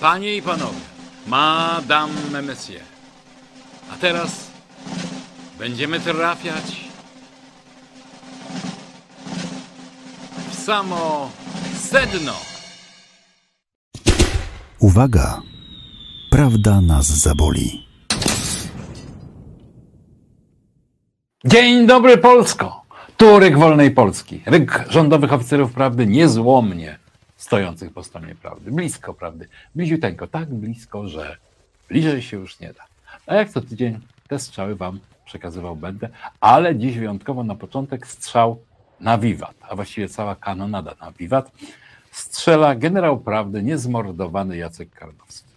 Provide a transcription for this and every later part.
Panie i panowie, Madame Monsieur. A teraz będziemy trafiać w samo sedno. Uwaga! Prawda nas zaboli. Dzień dobry Polsko! Tu ryk wolnej Polski. Ryk rządowych oficerów prawdy niezłomnie stojących po stronie prawdy. Blisko prawdy. Bliziuteńko. Tak blisko, że bliżej się już nie da. A jak co tydzień te strzały wam przekazywał będę, ale dziś wyjątkowo na początek strzał na wiwat, a właściwie cała kanonada na wiwat. Strzela generał prawdy niezmordowany Jacek Karnowski.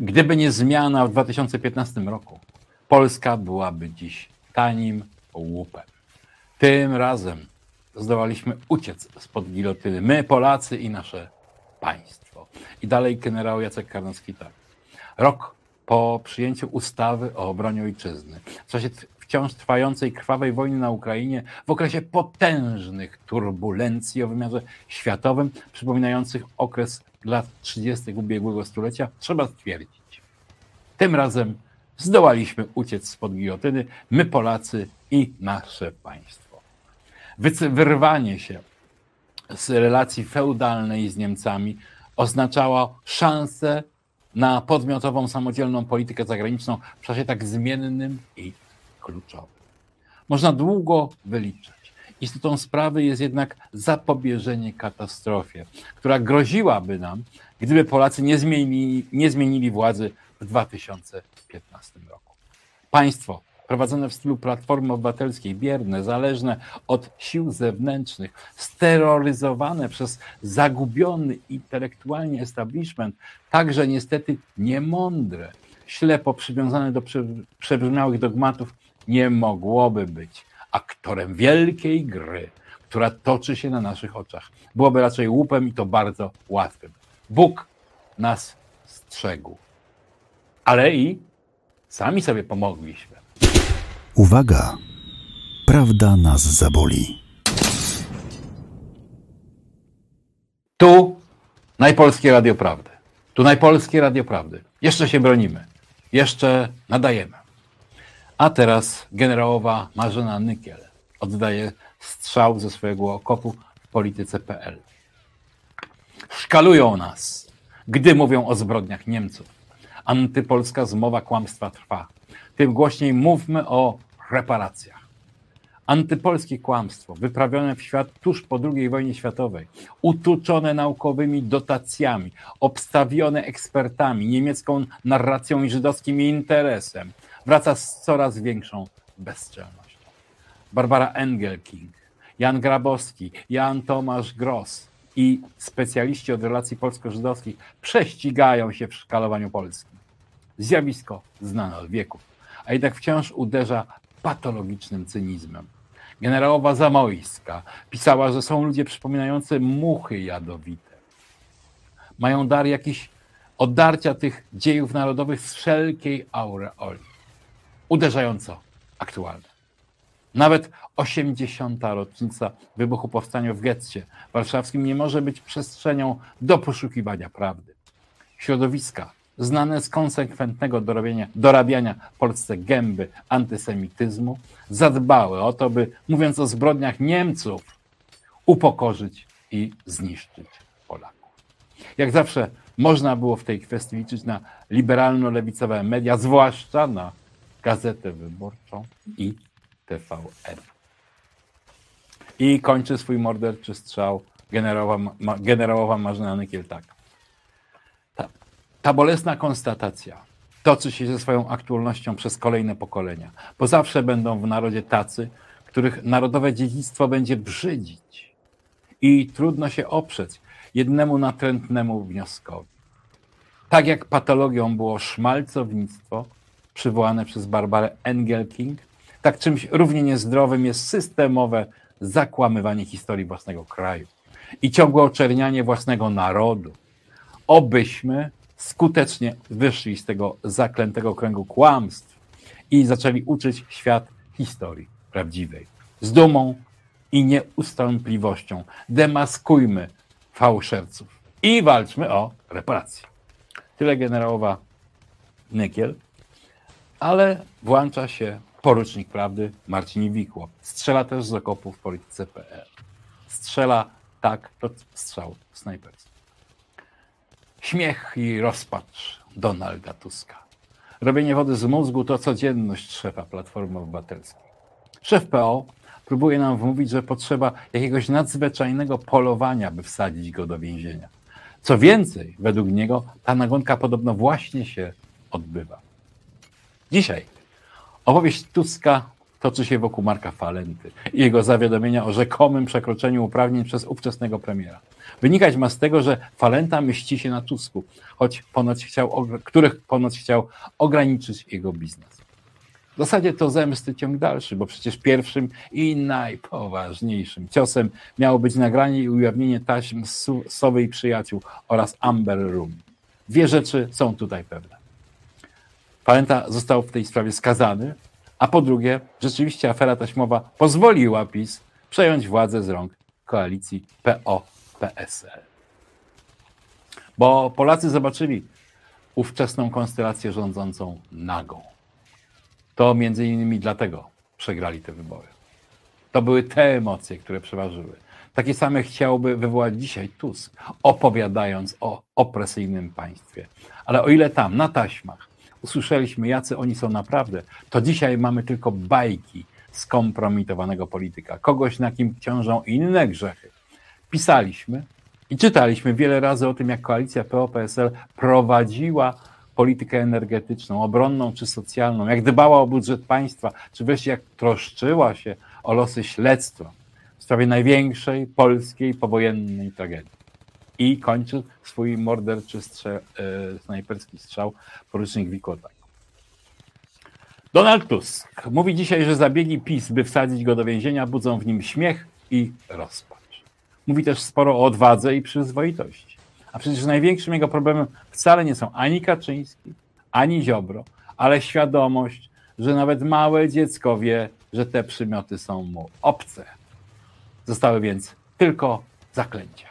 Gdyby nie zmiana w 2015 roku, Polska byłaby dziś tanim łupem. Tym razem zdołaliśmy uciec spod gilotyny. My, Polacy i nasze państwo. I dalej generał Jacek Karnowski tak. Rok po przyjęciu ustawy o obronie ojczyzny, w czasie wciąż trwającej krwawej wojny na Ukrainie, w okresie potężnych turbulencji o wymiarze światowym, przypominających okres lat 30. ubiegłego stulecia, trzeba stwierdzić. Tym razem zdołaliśmy uciec spod gilotyny, my Polacy i nasze państwo. Wyrwanie się z relacji feudalnej z Niemcami oznaczało szansę na podmiotową, samodzielną politykę zagraniczną w czasie tak zmiennym i kluczowym. Można długo wyliczać. Istotą sprawy jest jednak zapobieżenie katastrofie, która groziłaby nam, gdyby Polacy nie zmienili, nie zmienili władzy w 2015 roku. Państwo prowadzone w stylu Platformy Obywatelskiej, bierne, zależne od sił zewnętrznych, steroryzowane przez zagubiony intelektualnie establishment, także niestety niemądre, ślepo przywiązane do przebrzmiałych dogmatów, nie mogłoby być aktorem wielkiej gry, która toczy się na naszych oczach. Byłoby raczej łupem i to bardzo łatwym. Bóg nas strzegł. Ale i sami sobie pomogliśmy. Uwaga! Prawda nas zaboli. Tu Najpolskie Radio Prawdy. Tu Najpolskie Radio Prawdy. Jeszcze się bronimy. Jeszcze nadajemy. A teraz generałowa Marzena Nykiel oddaje strzał ze swojego okopu w polityce.pl. Szkalują nas, gdy mówią o zbrodniach Niemców. Antypolska zmowa kłamstwa trwa. Tym głośniej mówmy o reparacjach. Antypolskie kłamstwo, wyprawione w świat tuż po II wojnie światowej, utuczone naukowymi dotacjami, obstawione ekspertami, niemiecką narracją i żydowskim interesem, wraca z coraz większą bezczelnością. Barbara Engelking, Jan Grabowski, Jan Tomasz Gross i specjaliści od relacji polsko-żydowskich prześcigają się w szkalowaniu Polski. Zjawisko znane od wieków, a jednak wciąż uderza patologicznym cynizmem. Generałowa Zamojska pisała, że są ludzie przypominający muchy jadowite. Mają dar jakiś odarcia tych dziejów narodowych z wszelkiej aureoli. Uderzająco aktualne. Nawet 80. rocznica wybuchu powstania w getcie warszawskim nie może być przestrzenią do poszukiwania prawdy. Środowiska znane z konsekwentnego dorabiania, w Polsce gęby antysemityzmu, zadbały o to, by mówiąc o zbrodniach Niemców, upokorzyć i zniszczyć Polaków. Jak zawsze można było w tej kwestii liczyć na liberalno-lewicowe media, zwłaszcza na Gazetę Wyborczą i TVN. I kończy swój morderczy strzał generałowa, generałowa Marzena Nykiel. Ta bolesna konstatacja toczy się ze swoją aktualnością przez kolejne pokolenia, bo zawsze będą w narodzie tacy, których narodowe dziedzictwo będzie brzydzić i trudno się oprzeć jednemu natrętnemu wnioskowi. Tak jak patologią było szmalcownictwo przywołane przez Barbarę Engelking, tak czymś równie niezdrowym jest systemowe zakłamywanie historii własnego kraju i ciągłe oczernianie własnego narodu. Obyśmy skutecznie wyszli z tego zaklętego kręgu kłamstw i zaczęli uczyć świat historii prawdziwej. Z dumą i nieustępliwością demaskujmy fałszerców. i walczmy o reparacje. Tyle generałowa Nykiel, ale włącza się porucznik prawdy Marcin. Strzela też z okopów w polityce.pl. Strzela tak, to strzał snajperski. Śmiech i rozpacz Donalda Tuska. Robienie wody z mózgu to codzienność szefa Platformy Obywatelskiej. Szef PO próbuje nam wmówić, że potrzeba jakiegoś nadzwyczajnego polowania, by wsadzić go do więzienia. Co więcej, według niego ta nagonka podobno właśnie się odbywa. Dzisiaj opowieść Tuska toczy się wokół Marka Falenty i jego zawiadomienia o rzekomym przekroczeniu uprawnień przez ówczesnego premiera. Wynikać ma z tego, że Falenta myśli się na Tusku, choć ponoć chciał, których ponoć chciał ograniczyć jego biznes. W zasadzie to zemsty ciąg dalszy, bo przecież pierwszym i najpoważniejszym ciosem miało być nagranie i ujawnienie taśm Sowy i Przyjaciół oraz Amber Room. Dwie rzeczy są tutaj pewne. Falenta został w tej sprawie skazany, a po drugie, rzeczywiście afera taśmowa pozwoliła PiS przejąć władzę z rąk koalicji PO-PSL. Bo Polacy zobaczyli ówczesną konstelację rządzącą nagą. To między innymi dlatego przegrali te wybory. To były te emocje, które przeważyły. Takie same chciałby wywołać dzisiaj Tusk, opowiadając o opresyjnym państwie. Ale o ile tam, na taśmach, usłyszeliśmy, jacy oni są naprawdę, to dzisiaj mamy tylko bajki skompromitowanego polityka, kogoś, na kim ciążą inne grzechy. Pisaliśmy i czytaliśmy wiele razy o tym, jak koalicja PO-PSL prowadziła politykę energetyczną, obronną czy socjalną, jak dbała o budżet państwa, czy wreszcie jak troszczyła się o losy śledztwa w sprawie największej polskiej powojennej tragedii. I kończy swój morderczy strze, e, snajperski strzał porucznik Wikotak. Donald Tusk mówi dzisiaj, że zabiegi PiS, by wsadzić go do więzienia, budzą w nim śmiech i rozpacz. Mówi też sporo o odwadze i przyzwoitości. A przecież największym jego problemem wcale nie są ani Kaczyński, ani Ziobro, ale świadomość, że nawet małe dziecko wie, że te przymioty są mu obce. Zostały więc tylko zaklęcia.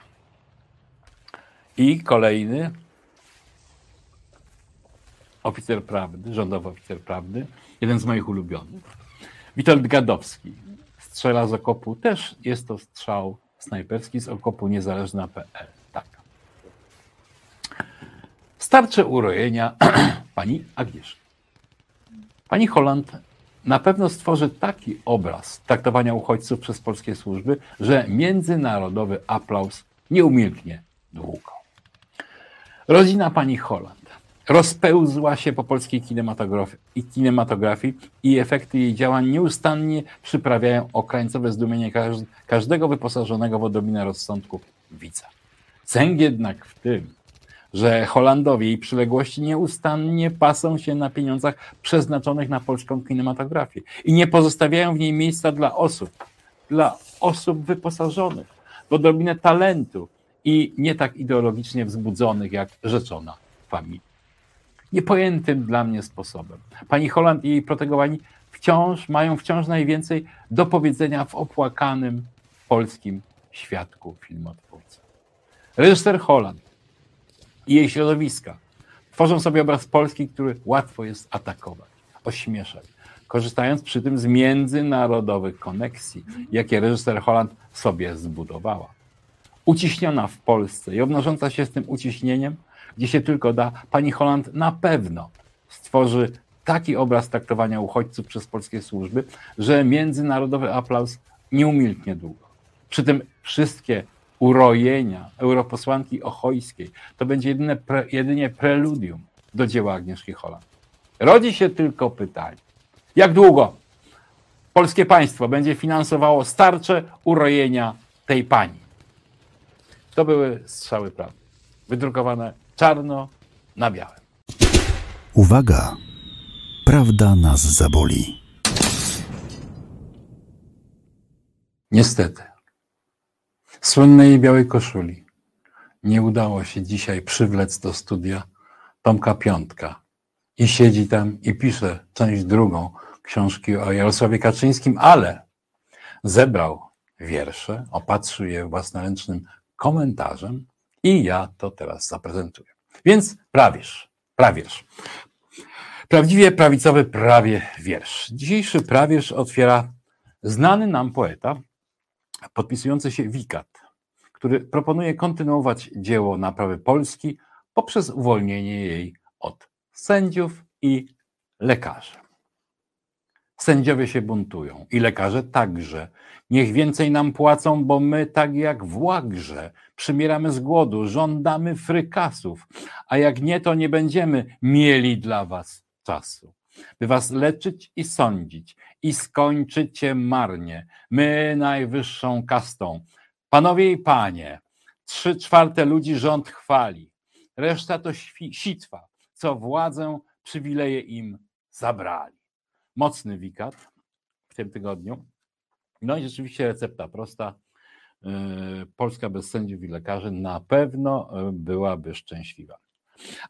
I kolejny oficer prawdy, rządowy oficer prawdy, jeden z moich ulubionych, Witold Gadowski. Strzela z okopu, też jest to strzał snajperski z okopu niezależna.pl. Starcze urojenia pani Agnieszki. Pani Holland na pewno stworzy taki obraz traktowania uchodźców przez polskie służby, że międzynarodowy aplauz nie umilknie długo. Rodzina pani Holland rozpełzła się po polskiej kinematografii i, kinematografii i efekty jej działań nieustannie przyprawiają o krańcowe zdumienie każdego wyposażonego w odrobinę rozsądku widza. Cęg jednak w tym, że Holandowie i przyległości nieustannie pasą się na pieniądzach przeznaczonych na polską kinematografię i nie pozostawiają w niej miejsca dla osób, dla osób wyposażonych w odrobinę talentu i nie tak ideologicznie wzbudzonych jak rzeczona familia. Niepojętym dla mnie sposobem. Pani Holland i jej protegowani wciąż mają wciąż najwięcej do powiedzenia w opłakanym polskim świadku filmotwórcy. Reżyser Holland i jej środowiska. Tworzą sobie obraz Polski, który łatwo jest atakować, ośmieszać, korzystając przy tym z międzynarodowych koneksji, jakie reżyser Holland sobie zbudowała. Uciśniona w Polsce i obnosząca się z tym uciśnieniem, gdzie się tylko da, pani Holland na pewno stworzy taki obraz traktowania uchodźców przez polskie służby, że międzynarodowy aplauz nie umilknie długo. Przy tym wszystkie urojenia europosłanki Ochojskiej to będzie jedyne pre, jedynie preludium do dzieła Agnieszki Holland. Rodzi się tylko pytanie, jak długo polskie państwo będzie finansowało starcze urojenia tej pani? To były strzały prawdy, wydrukowane czarno na białym. Uwaga! Prawda nas zaboli. Niestety słynnej białej koszuli. Nie udało się dzisiaj przywlec do studia Tomka Piątka. I siedzi tam i pisze część drugą książki o Jarosławie Kaczyńskim, ale zebrał wiersze, opatrzył je własnoręcznym komentarzem I ja to teraz zaprezentuję. Więc prawierz, prawierz. Prawdziwie prawicowy prawie wiersz. Dzisiejszy prawierz otwiera znany nam poeta, podpisujący się Wikat, który proponuje kontynuować dzieło naprawy Polski poprzez uwolnienie jej od sędziów i lekarzy. Sędziowie się buntują i lekarze także. Niech więcej nam płacą, bo my, tak jak w łagrze, przymieramy z głodu, żądamy frykasów, a jak nie, to nie będziemy mieli dla was czasu, by was leczyć i sądzić i skończycie marnie. My najwyższą kastą. Panowie i panie, trzy czwarte ludzi rząd chwali, reszta to sitwa, co władzę, przywileje im zabrali. Mocny wikat w tym tygodniu. No i rzeczywiście recepta prosta. E, Polska bez sędziów i lekarzy na pewno e, byłaby szczęśliwa.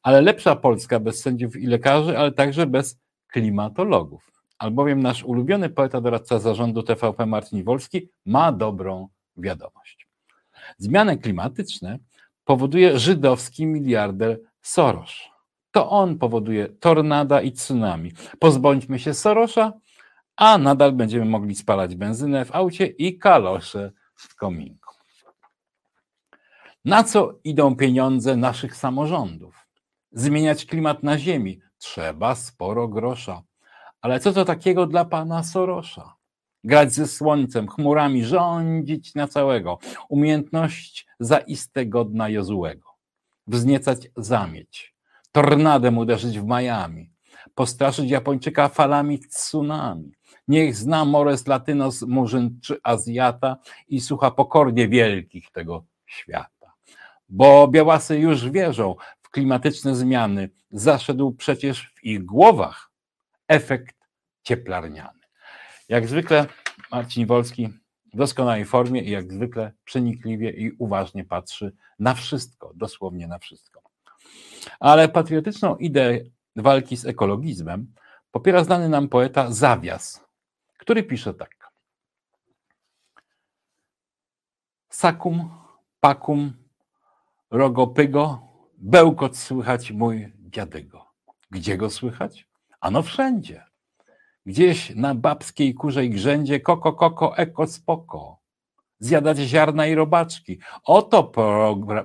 Ale lepsza Polska bez sędziów i lekarzy, ale także bez klimatologów. Albowiem nasz ulubiony poeta doradca zarządu TVP Marcin Wolski ma dobrą wiadomość. Zmiany klimatyczne powoduje żydowski miliarder Soros. To on powoduje tornada i tsunami. Pozbądźmy się Sorosza, a nadal będziemy mogli spalać benzynę w aucie i kalosze w kominku. Na co idą pieniądze naszych samorządów? Zmieniać klimat na Ziemi trzeba sporo grosza. Ale co to takiego dla pana Sorosza? Grać ze słońcem, chmurami, rządzić na całego. Umiejętność zaiste godna Jozułego. Wzniecać zamieć. Tornadem uderzyć w Miami. Postraszyć Japończyka falami tsunami. Niech zna Mores Latynos, Murzyn czy Azjata i słucha pokornie wielkich tego świata. Bo białasy już wierzą w klimatyczne zmiany. Zaszedł przecież w ich głowach efekt cieplarniany. Jak zwykle Marcin Wolski w doskonałej formie i jak zwykle przenikliwie i uważnie patrzy na wszystko, dosłownie na wszystko. Ale patriotyczną ideę walki z ekologizmem popiera znany nam poeta Zawias, który pisze tak. Sakum, pakum, rogopygo, bełkot słychać mój dziadego. Gdzie go słychać? Ano wszędzie. Gdzieś na babskiej kurzej grzędzie koko, koko, eko, spoko. Zjadać ziarna i robaczki. Oto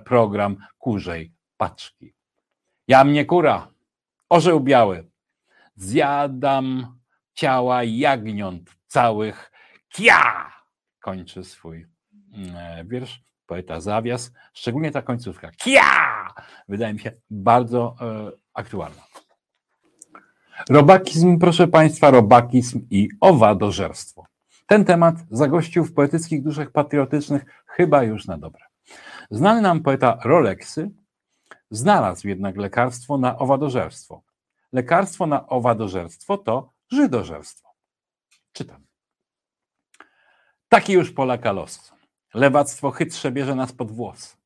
program kurzej paczki. Ja mnie kura, orzeł biały. Zjadam ciała jagniąt całych. Kia! Kończy swój mm, wiersz poeta Zawias. Szczególnie ta końcówka. Kia! Wydaje mi się bardzo e, aktualna. Robakizm, proszę Państwa, robakizm i owadożerstwo. Ten temat zagościł w poetyckich duszach patriotycznych chyba już na dobre. Znany nam poeta Rolexy znalazł jednak lekarstwo na owadożerstwo. Lekarstwo na owadożerstwo to żydożerstwo. Czytam. Taki już Polaka los. Lewactwo chytrze bierze nas pod włos.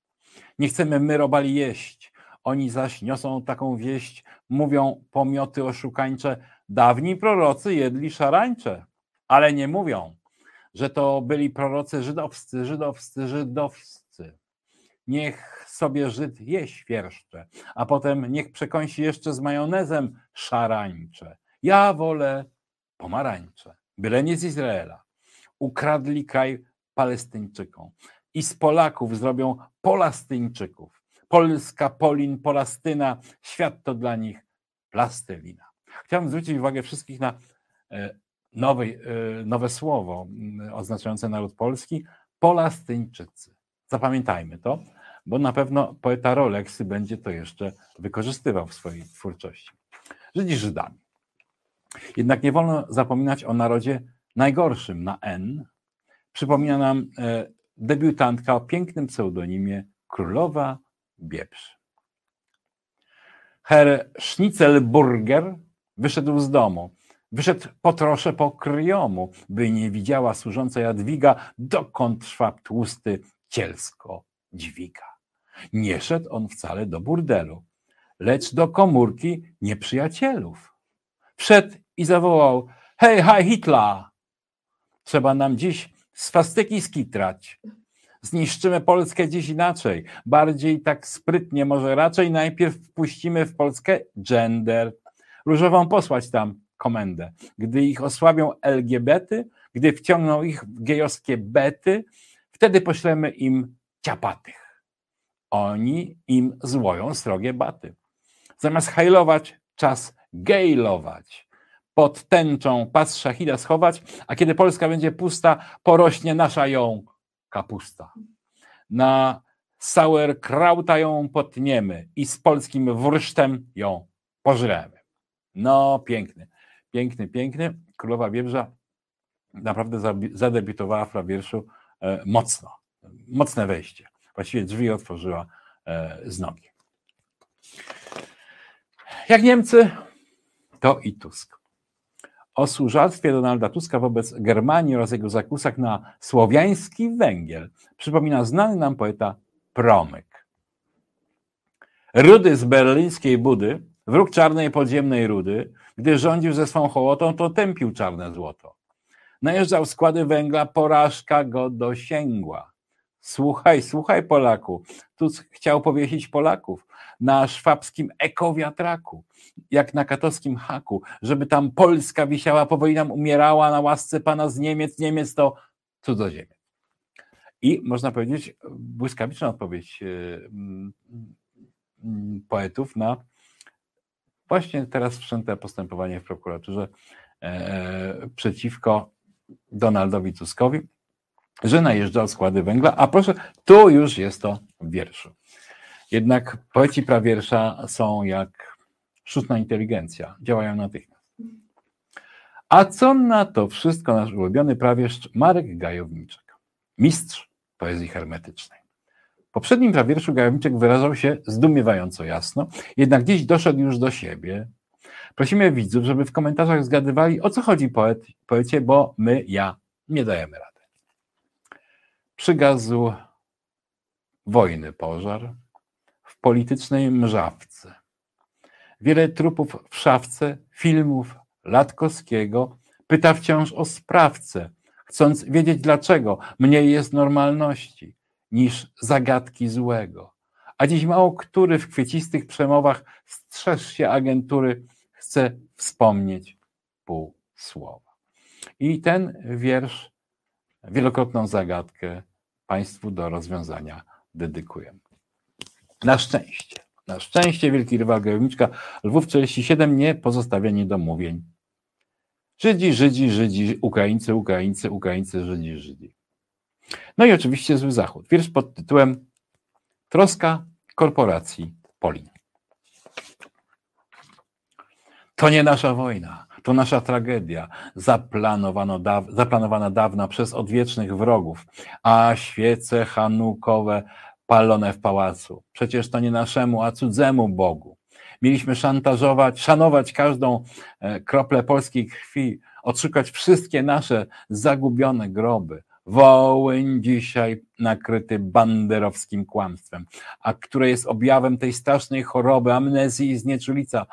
Nie chcemy my robali jeść, oni zaś niosą taką wieść, mówią pomioty oszukańcze, dawni prorocy jedli szarańcze, ale nie mówią, że to byli prorocy żydowscy, żydowscy, żydowscy. Niech sobie Żyd je świerszcze, a potem niech przekąsi jeszcze z majonezem szarańcze. Ja wolę pomarańcze, byle nie z Izraela. Ukradli kraj Palestyńczykom i z Polaków zrobią Polastyńczyków. Polska, Polin, Polastyna, świat to dla nich plastelina. Chciałbym zwrócić uwagę wszystkich na e, nowe, nowe słowo oznaczające naród polski Polastyńczycy. Zapamiętajmy to, bo na pewno poeta Rolexy będzie to jeszcze wykorzystywał w swojej twórczości. Żydzi Żydami. Jednak nie wolno zapominać o narodzie najgorszym na N. Przypomina nam e, debiutantka o pięknym pseudonimie Królowa Biebrz. Herr Schnitzelburger wyszedł z domu. Wyszedł po trosze po kryjomu, by nie widziała służąca Jadwiga, dokąd szwab tłusty cielsko dźwiga. Nie szedł on wcale do burdelu, lecz do komórki nieprzyjacielów. Wszedł i zawołał, hej, hej, Hitler! Trzeba nam dziś swastyki skitrać. Zniszczymy Polskę dziś inaczej, bardziej tak sprytnie, może raczej najpierw wpuścimy w Polskę gender. Różową posłać tam komendę. Gdy ich osłabią LGBT, gdy wciągną ich w gejowskie bety, wtedy poślemy im ciapatych. Oni im złoją srogie baty. Zamiast hajlować, czas gejlować. Pod tęczą pas szachida schować, a kiedy Polska będzie pusta, porośnie nasza ją kapusta. Na sauerkrauta ją potniemy i z polskim wursztem ją pożremy. No, piękny, piękny, piękny. Królowa Wiebrza naprawdę zadebiutowała w prawierszu e, mocno. Mocne wejście. Właściwie drzwi otworzyła e, z nogi. Jak Niemcy, to i Tusk. O służalstwie Donalda Tuska wobec Germanii oraz jego zakusach na słowiański węgiel przypomina znany nam poeta Promyk. Rudy z berlińskiej budy, wróg czarnej podziemnej rudy, gdy rządził ze swą hołotą, to tępił czarne złoto. Najeżdżał składy węgla, porażka go dosięgła. Słuchaj, słuchaj Polaku, tu chciał powiesić Polaków na szwabskim ekowiatraku, jak na katowskim haku, żeby tam Polska wisiała, po nam umierała na łasce pana z Niemiec, Niemiec to cudzoziemiec. I można powiedzieć, błyskawiczna odpowiedź e, mm, mm, poetów na właśnie teraz wszczęte postępowanie w prokuraturze e, przeciwko Donaldowi Tuskowi, że najeżdżał składy węgla, a proszę, tu już jest to w wierszu. Jednak poeci prawiersza są jak sztuczna inteligencja, działają natychmiast. A co na to wszystko nasz ulubiony prawieszcz Marek Gajowniczek, mistrz poezji hermetycznej. W poprzednim prawierszu Gajowniczek wyrażał się zdumiewająco jasno, jednak dziś doszedł już do siebie. Prosimy widzów, żeby w komentarzach zgadywali, o co chodzi poet, poecie, bo my, ja, nie dajemy rady. Przygazł wojny pożar, politycznej mrzawce. Wiele trupów w szafce, filmów Latkowskiego pyta wciąż o sprawcę, chcąc wiedzieć dlaczego mniej jest normalności niż zagadki złego. A dziś mało który w kwiecistych przemowach strzeż się agentury chce wspomnieć pół słowa. I ten wiersz, wielokrotną zagadkę Państwu do rozwiązania dedykujemy. Na szczęście. Na szczęście wielki rywal Gajowniczka Lwów 47 nie pozostawia niedomówień. Żydzi, Żydzi, Żydzi, Ukraińcy, Ukraińcy, Ukraińcy, Żydzi, Żydzi. No i oczywiście Zły Zachód. Wiersz pod tytułem Troska korporacji Polin. To nie nasza wojna, to nasza tragedia, zaplanowana dawna przez odwiecznych wrogów, a świece hanukowe palone w pałacu. Przecież to nie naszemu, a cudzemu Bogu. Mieliśmy szantażować, szanować każdą e, kroplę polskiej krwi, odszukać wszystkie nasze zagubione groby. Wołyń dzisiaj nakryty banderowskim kłamstwem, a które jest objawem tej strasznej choroby, amnezji i znieczulica,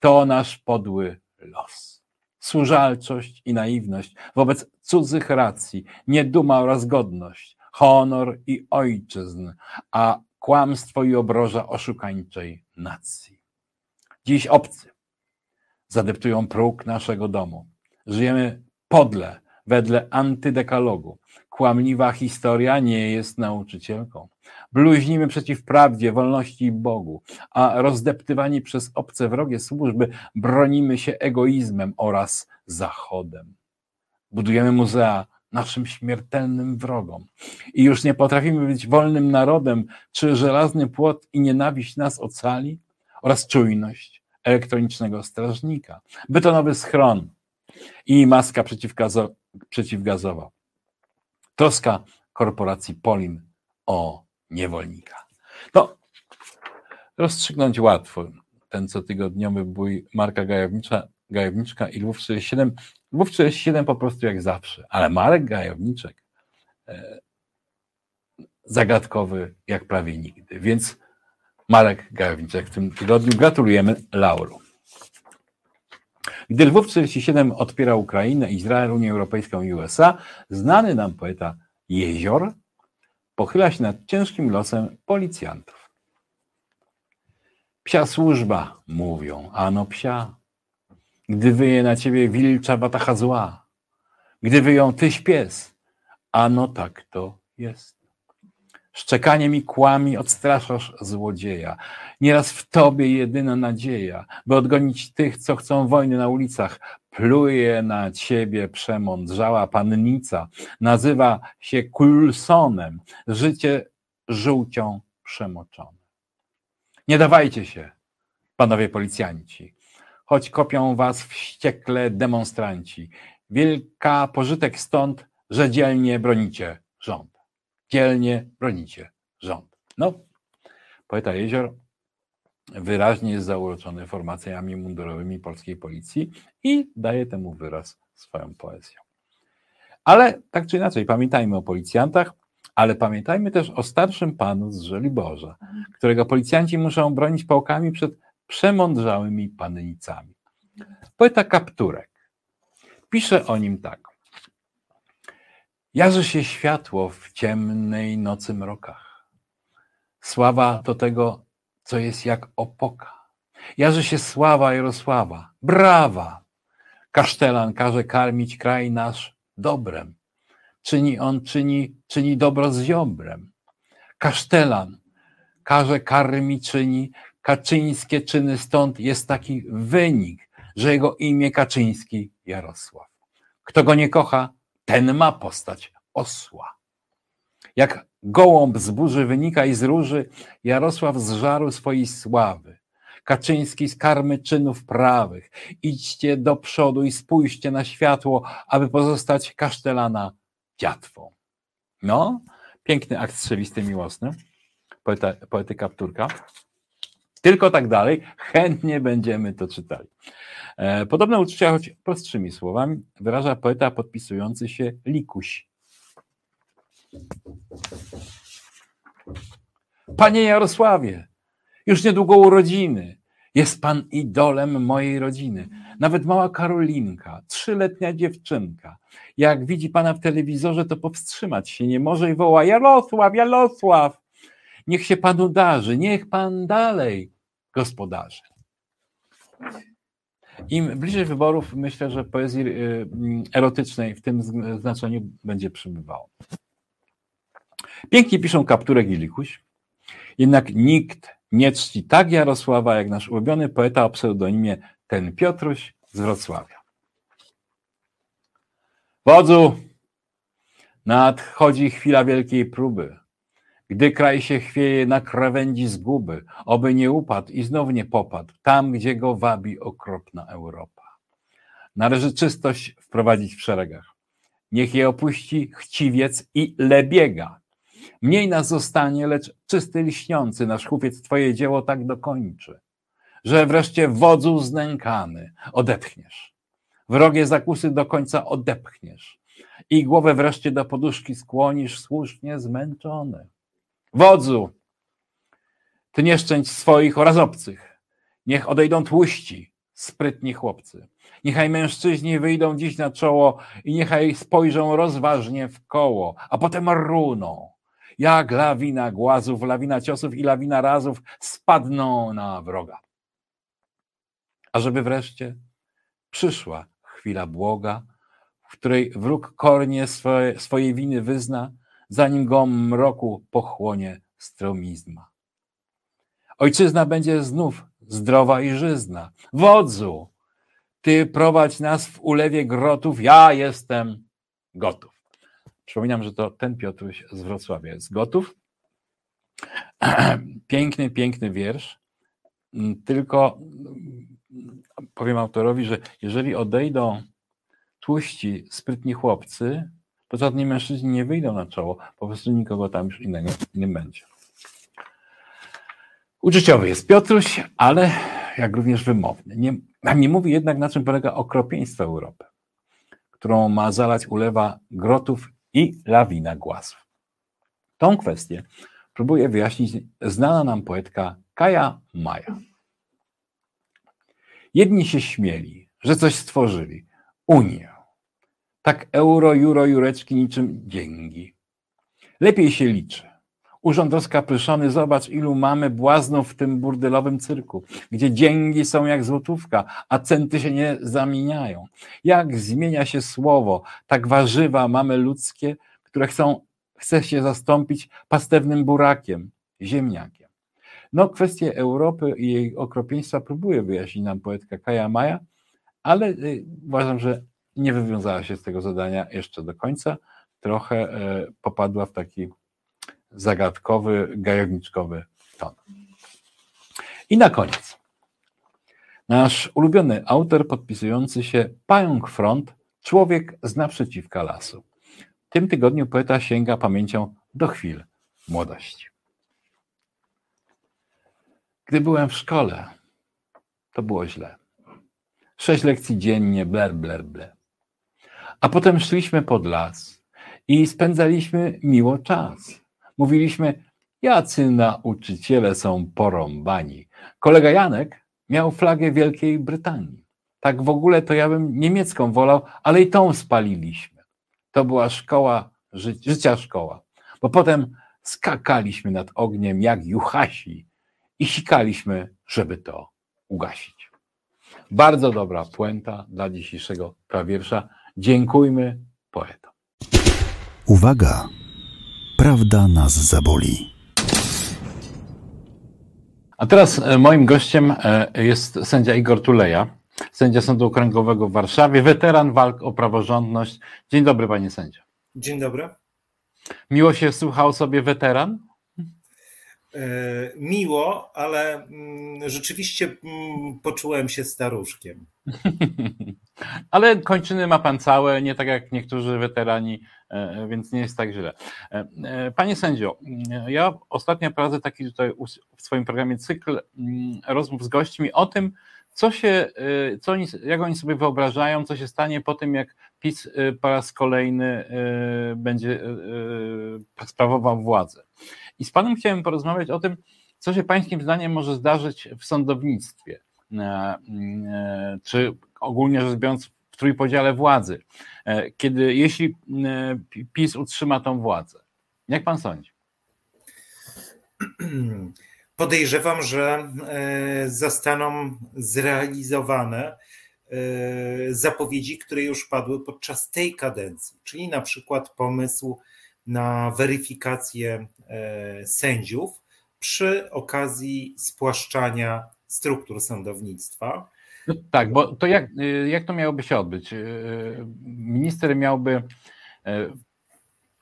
to nasz podły los. Służalczość i naiwność wobec cudzych racji, nieduma oraz godność honor i ojczyzn, a kłamstwo i obroża oszukańczej nacji. Dziś obcy zadeptują próg naszego domu. Żyjemy podle, wedle antydekalogu. Kłamliwa historia nie jest nauczycielką. Bluźnimy przeciw prawdzie, wolności i Bogu, a rozdeptywani przez obce wrogie służby bronimy się egoizmem oraz zachodem. Budujemy muzea naszym śmiertelnym wrogom. I już nie potrafimy być wolnym narodem, czy żelazny płot i nienawiść nas ocali, oraz czujność elektronicznego strażnika, betonowy schron i maska przeciwgazo przeciwgazowa. Troska korporacji Polin o niewolnika. No, rozstrzygnąć łatwo ten cotygodniowy bój Marka Gajowniczka i Lwów 67 Lwów 47 po prostu jak zawsze, ale Marek Gajowniczek e, zagadkowy jak prawie nigdy. Więc Marek Gajowniczek w tym tygodniu gratulujemy lauru. Gdy Lwów 47 odpiera Ukrainę, Izrael, Unię Europejską i USA, znany nam poeta Jezior pochyla się nad ciężkim losem policjantów. Psia służba, mówią, ano psia. Gdy wyje na ciebie wilcza watacha zła, gdy wyją tyś pies, ano tak to jest. Szczekaniem i kłami odstraszasz złodzieja. Nieraz w tobie jedyna nadzieja, by odgonić tych, co chcą wojny na ulicach. Pluje na ciebie przemądrzała pannica, nazywa się Kulsonem, życie żółcią przemoczone. Nie dawajcie się, panowie policjanci, choć kopią was wściekle demonstranci. Wielka pożytek stąd, że dzielnie bronicie rząd dzielnie bronicie rząd. No, poeta Jezior wyraźnie jest zauroczony formacjami mundurowymi polskiej policji i daje temu wyraz swoją poezją. Ale tak czy inaczej, pamiętajmy o policjantach, ale pamiętajmy też o starszym panu z Żoliborza, którego policjanci muszą bronić pałkami przed przemądrzałymi pannicami. Poeta Kapturek pisze o nim tak. Jarzy się światło w ciemnej nocy mrokach. Sława do tego, co jest jak opoka. Jarzy się sława Jarosława. Brawa! Kasztelan każe karmić kraj nasz dobrem. Czyni on, czyni, czyni dobro z ziobrem. Kasztelan każe karmić, czyni kaczyńskie czyny, stąd jest taki wynik, że jego imię Kaczyński Jarosław. Kto go nie kocha, ten ma postać osła. Jak gołąb z burzy wynika i z róży, Jarosław z żaru swojej sławy. Kaczyński z karmy czynów prawych. Idźcie do przodu i spójrzcie na światło, aby pozostać kasztelana dziatwą. No, piękny akt strzelisty miłosny, poeta, poety Kapturka. Tylko tak dalej, chętnie będziemy to czytali. E, podobne uczucia, choć prostszymi słowami, wyraża poeta podpisujący się Likuś. Panie Jarosławie, już niedługo urodziny. Jest pan idolem mojej rodziny. Nawet mała Karolinka, trzyletnia dziewczynka, jak widzi pana w telewizorze, to powstrzymać się nie może i woła: Jarosław, Jarosław, niech się panu darzy, niech pan dalej gospodarzy. Im bliżej wyborów, myślę, że poezji y, erotycznej w tym znaczeniu będzie przybywało. Pięknie piszą Kapturek i Likuś, jednak nikt nie czci tak Jarosława, jak nasz ulubiony poeta o pseudonimie ten Piotruś z Wrocławia. Wodzu, nadchodzi chwila wielkiej próby. Gdy kraj się chwieje na krawędzi zguby, oby nie upadł i znów nie popadł, tam, gdzie go wabi okropna Europa. Należy czystość wprowadzić w szeregach. Niech je opuści chciwiec i lebiega. Mniej nas zostanie, lecz czysty liśniący nasz chłopiec Twoje dzieło tak dokończy, że wreszcie wodzu znękany odetchniesz. Wrogie zakusy do końca odepchniesz i głowę wreszcie do poduszki skłonisz słusznie zmęczony. Wodzu, ty nie szczęść swoich oraz obcych. Niech odejdą tłuści, sprytni chłopcy. Niechaj mężczyźni wyjdą dziś na czoło i niechaj spojrzą rozważnie w koło, a potem runą jak lawina głazów, lawina ciosów i lawina razów spadną na wroga. A żeby wreszcie przyszła chwila błoga, w której wróg kornie swoje, swojej winy wyzna, zanim go mroku pochłonie stromizma. Ojczyzna będzie znów zdrowa i żyzna. Wodzu, ty prowadź nas w ulewie grotów, ja jestem gotów. Przypominam, że to ten Piotruś z Wrocławia jest gotów. Piękny, piękny wiersz. Tylko powiem autorowi, że jeżeli odejdą tłuści, sprytni chłopcy, to żadni mężczyźni nie wyjdą na czoło, po prostu nikogo tam już innego nie będzie. Uczuciowy jest Piotruś, ale jak również wymowny. Nie, nie mówi jednak, na czym polega okropieństwo Europy, którą ma zalać ulewa grotów i lawina głazów. Tą kwestię próbuje wyjaśnić znana nam poetka Kaja Maja. Jedni się śmieli, że coś stworzyli. Unię. Tak euro, juro, jureczki niczym dzięgi. Lepiej się liczy. Urząd rozkapryszony, zobacz, ilu mamy błaznów w tym burdelowym cyrku, gdzie dzięgi są jak złotówka, a centy się nie zamieniają. Jak zmienia się słowo, tak warzywa mamy ludzkie, które chcą, chce się zastąpić pastewnym burakiem, ziemniakiem. No, kwestię Europy i jej okropieństwa próbuje wyjaśnić nam poetka Kaja Maja, ale y, uważam, że nie wywiązała się z tego zadania jeszcze do końca. Trochę e, popadła w taki zagadkowy, gajowniczkowy ton. I na koniec. Nasz ulubiony autor podpisujący się Pająk Front, człowiek z naprzeciwka lasu. W tym tygodniu poeta sięga pamięcią do chwil młodości. Gdy byłem w szkole, to było źle. Sześć lekcji dziennie, bler, bler, bler. A potem szliśmy pod las i spędzaliśmy miło czas. Mówiliśmy, jacy nauczyciele są porąbani. Kolega Janek miał flagę Wielkiej Brytanii. Tak w ogóle to ja bym niemiecką wolał, ale i tą spaliliśmy. To była szkoła, ży życia szkoła. Bo potem skakaliśmy nad ogniem jak juchasi i sikaliśmy, żeby to ugasić. Bardzo dobra puenta dla dzisiejszego prawiersza. Dziękujmy poetom. Uwaga! Prawda nas zaboli. A teraz e, moim gościem e, jest sędzia Igor Tuleja, sędzia Sądu Okręgowego w Warszawie, weteran walk o praworządność. Dzień dobry, panie sędzio. Dzień dobry. Miło się słuchał sobie weteran? E, miło, ale mm, rzeczywiście mm, poczułem się staruszkiem. Ale kończyny ma pan całe, nie tak jak niektórzy weterani, e, więc nie jest tak źle. E, panie sędzio, ja ostatnio prowadzę taki tutaj w swoim programie cykl mm, rozmów z gośćmi o tym, co się, co oni, jak oni sobie wyobrażają, co się stanie po tym, jak PiS po raz kolejny będzie sprawował władzę. I z Panem chciałem porozmawiać o tym, co się Pańskim zdaniem może zdarzyć w sądownictwie, e, e, czy ogólnie rzecz biorąc w trójpodziale władzy, e, kiedy jeśli PiS utrzyma tą władzę. Jak Pan sądzi? Podejrzewam, że zostaną zrealizowane zapowiedzi, które już padły podczas tej kadencji, czyli na przykład pomysł na weryfikację e, sędziów przy okazji spłaszczania struktur sądownictwa. No tak, bo to jak, y, jak to miałoby się odbyć? Y, minister miałby e,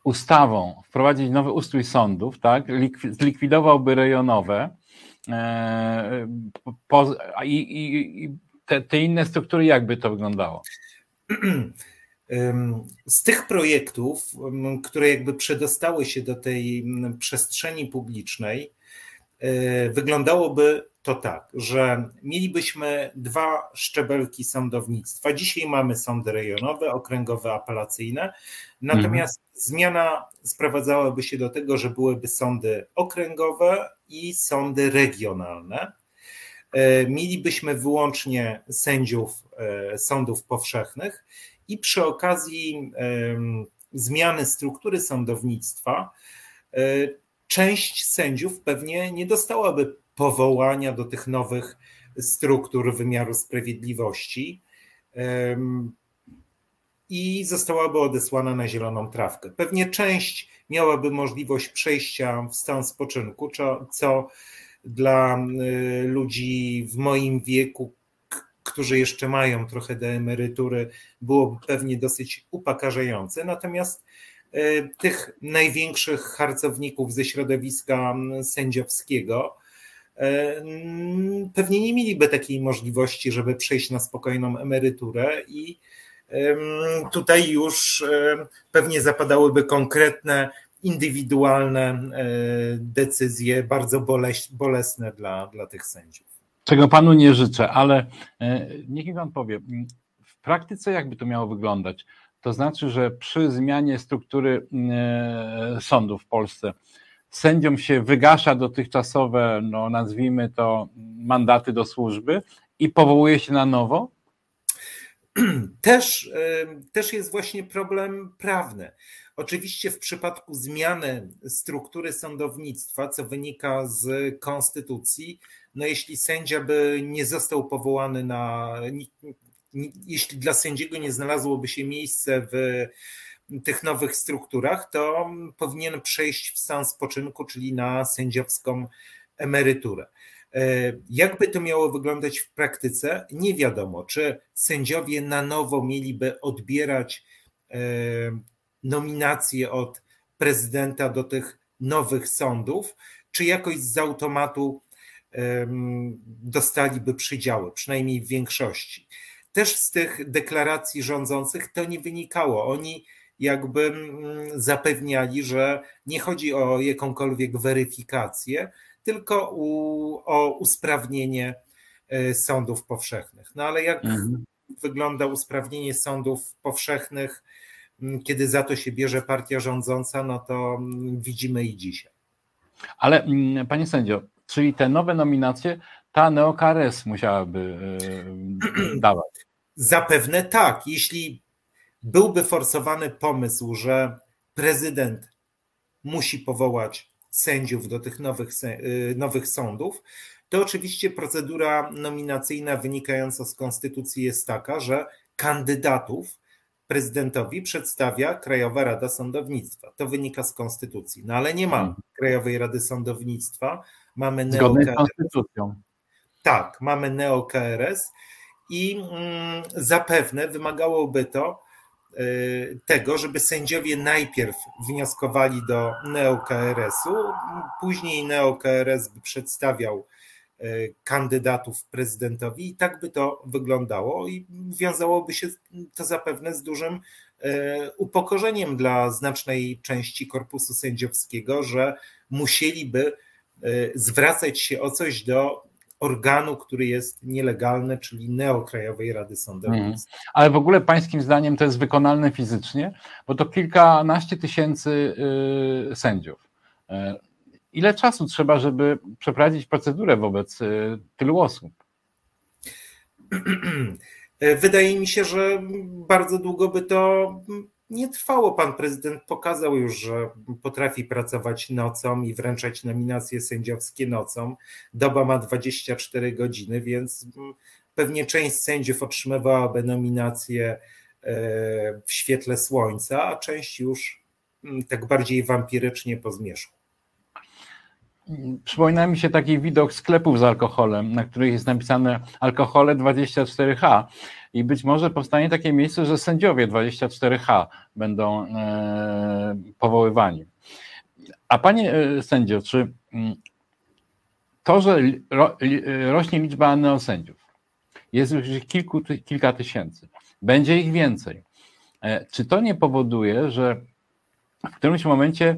ustawą wprowadzić nowy ustrój sądów, tak? zlikwidowałby rejonowe e, i, i, i te, te inne struktury, jakby to wyglądało? Z tych projektów, które jakby przedostały się do tej przestrzeni publicznej, e, wyglądałoby to tak, że mielibyśmy dwa szczebelki sądownictwa. Dzisiaj mamy sądy rejonowe, okręgowe, apelacyjne, natomiast mhm. zmiana sprowadzałaby się do tego, że byłyby sądy okręgowe i sądy regionalne. E, mielibyśmy wyłącznie sędziów e, sądów powszechnych i przy okazji zmiany struktury sądownictwa e, część sędziów pewnie nie dostałaby powołania do tych nowych struktur wymiaru sprawiedliwości i zostałaby odesłana na zieloną trawkę. Pewnie część miałaby możliwość przejścia w stan spoczynku, co, co dla y, ludzi w moim wieku, którzy jeszcze mają trochę do emerytury, byłoby pewnie dosyć upokarzające. Natomiast e, tych największych harcowników ze środowiska sędziowskiego e, pewnie nie mieliby takiej możliwości, żeby przejść na spokojną emeryturę i tutaj już e, pewnie zapadałyby konkretne, indywidualne decyzje, bardzo bolesne dla, dla tych sędziów czego panu nie życzę, ale e, niech mi pan powie, w praktyce jakby to miało wyglądać? To znaczy, że przy zmianie struktury e, sądu w Polsce sędziom się wygasza dotychczasowe, no nazwijmy to, mandaty do służby i powołuje się na nowo? też, też jest właśnie problem prawny. Oczywiście w przypadku zmiany struktury sądownictwa, co wynika z konstytucji, no jeśli sędzia by nie został powołany na, jeśli dla sędziego nie znalazłoby się miejsce w tych nowych strukturach, to powinien przejść w stan spoczynku, czyli na sędziowską emeryturę. E, jakby to miało wyglądać w praktyce, nie wiadomo, czy sędziowie na nowo mieliby odbierać e, nominacje od prezydenta do tych nowych sądów, czy jakoś z automatu dostaliby przydziały, przynajmniej w większości. Też z tych deklaracji rządzących to nie wynikało. Oni jakby mm, zapewniali, że nie chodzi o jakąkolwiek weryfikację, tylko u, o usprawnienie e, sądów powszechnych. No ale jak mhm. wygląda usprawnienie sądów powszechnych, kiedy za to się bierze partia rządząca, no to widzimy i dzisiaj. Ale panie sędzio, czyli te nowe nominacje ta neokares musiałaby e, dawać. Zapewne tak. Jeśli byłby forsowany pomysł, że prezydent musi powołać sędziów do tych nowych, y, nowych sądów, to oczywiście procedura nominacyjna wynikająca z konstytucji jest taka, że kandydatów prezydentowi przedstawia Krajowa Rada Sądownictwa. To wynika z konstytucji. No ale nie ma hmm. Krajowej Rady Sądownictwa. Mamy Zgodnie z konstytucją. Tak, mamy neo-KRS i mm, zapewne wymagałoby to Y, tego, żeby sędziowie najpierw wnioskowali do NeoKRS-u, później NeoKRS by przedstawiał kandydatów prezydentowi i tak by to wyglądało i wiązałoby się to zapewne z dużym y, upokorzeniem dla znacznej części korpusu sędziowskiego, że musieliby zwracać się o coś do organu, który jest nielegalny, czyli Neokrajowej Rady Sądownictwa. Hmm. Ale w ogóle pańskim zdaniem to jest wykonalne fizycznie, bo to kilkanaście tysięcy y, sędziów. Ile czasu trzeba, żeby przeprowadzić procedurę wobec y, tylu osób? Wydaje mi się, że bardzo długo by to nie trwało. Pan prezydent pokazał już, że potrafi pracować nocą i wręczać nominacje sędziowskie nocą. Doba ma 24 godziny, więc pewnie część sędziów otrzymywałaby nominacje e, w świetle słońca, a część już mm, tak bardziej wampirycznie po zmierzchu. Przypomina mi się taki widok sklepów z alkoholem, na których jest napisane alkohole 24H. I być może powstanie takie miejsce, że sędziowie 24H będą e, powoływani. A panie e, sędzio, czy mm, to, że ro, rośnie liczba neosędziów, jest już kilku, kilka tysięcy, będzie ich więcej, e, czy to nie powoduje, że w którymś momencie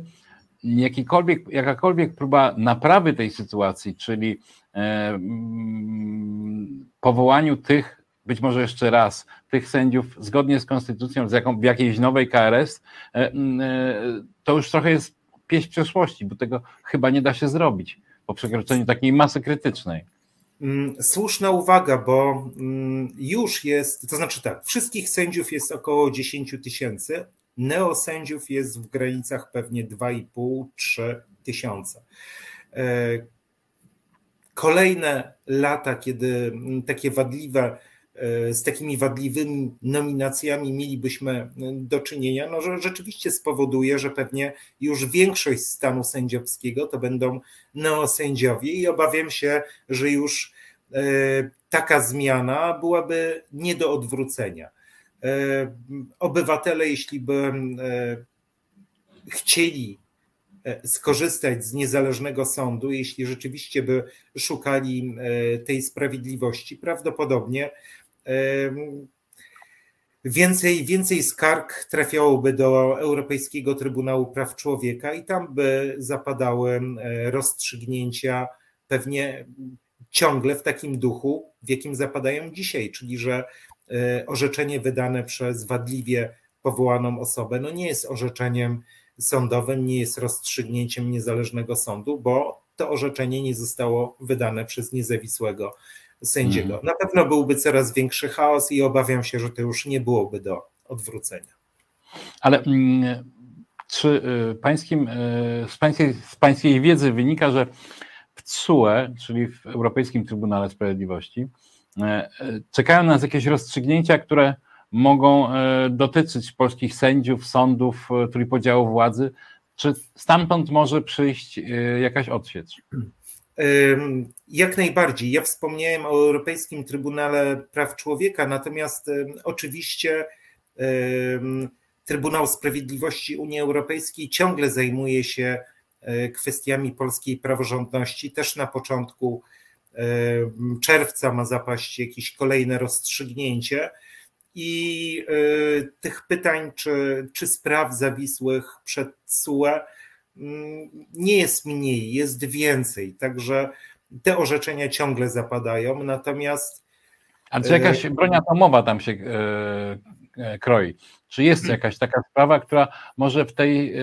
jakikolwiek, jakakolwiek próba naprawy tej sytuacji, czyli e, mm, powołaniu tych, być może jeszcze raz, tych sędziów zgodnie z konstytucją, z jaką, w jakiejś nowej KRS, e, mm, e, to już trochę jest pieśń przeszłości, bo tego chyba nie da się zrobić po przekroczeniu takiej masy krytycznej. Mm, słuszna uwaga, bo już jest, to znaczy tak, wszystkich sędziów jest około 10 tysięcy, neosędziów jest w granicach pewnie 2,5-3 tysiące. E, kolejne lata, kiedy takie wadliwe, e, z takimi wadliwymi nominacjami mielibyśmy do czynienia, no, że rzeczywiście spowoduje, że pewnie już większość stanu sędziowskiego to będą neosędziowie i obawiam się, że już e, taka zmiana byłaby nie do odwrócenia. E, obywatele, jeśli by e, chcieli e, skorzystać z niezależnego sądu, jeśli rzeczywiście by szukali tej sprawiedliwości, prawdopodobnie więcej, więcej skarg trafiałoby do Europejskiego Trybunału Praw Człowieka i tam by zapadały rozstrzygnięcia pewnie ciągle w takim duchu, w jakim zapadają dzisiaj, czyli że E, orzeczenie wydane przez wadliwie powołaną osobę no nie jest orzeczeniem sądowym, nie jest rozstrzygnięciem niezależnego sądu, bo to orzeczenie nie zostało wydane przez niezawisłego sędziego. Mhm. Na pewno byłby coraz większy chaos i obawiam się, że to już nie byłoby do odwrócenia. Ale mm, czy y, pańskim, y, z, pańskiej, z pańskiej wiedzy wynika, że w CUE, czyli w Europejskim Trybunale Sprawiedliwości, czekają nas jakieś rozstrzygnięcia, które mogą e, dotyczyć polskich sędziów, sądów, e, trójpodziału władzy. Czy stamtąd może przyjść jakaś odsiecz? Jak najbardziej. Ja wspomniałem o Europejskim Trybunale Praw Człowieka, natomiast oczywiście Trybunał Sprawiedliwości Unii Europejskiej ciągle zajmuje się e, kwestiami polskiej praworządności. Też na początku czerwca ma zapaść jakieś kolejne rozstrzygnięcie. I e, tych pytań czy, czy spraw zawisłych przed CUE mm, nie jest mniej, jest więcej. Także te orzeczenia ciągle zapadają. Natomiast. A czy jakaś e, broń atomowa tam się E, kroi. Czy jest hmm. jakaś taka sprawa, która może w tej e,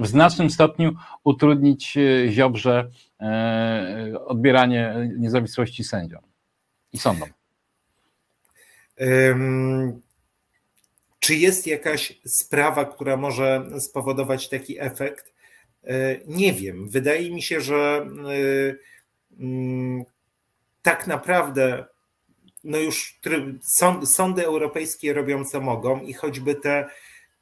w, znacznym stopniu utrudnić e, Ziobrze odbieranie niezawisłości sędziom i sądom? Czy jest jakaś sprawa, która może spowodować taki efekt? Nie wiem. Wydaje mi się, że tak naprawdę no już sądy europejskie robią co mogą i choćby te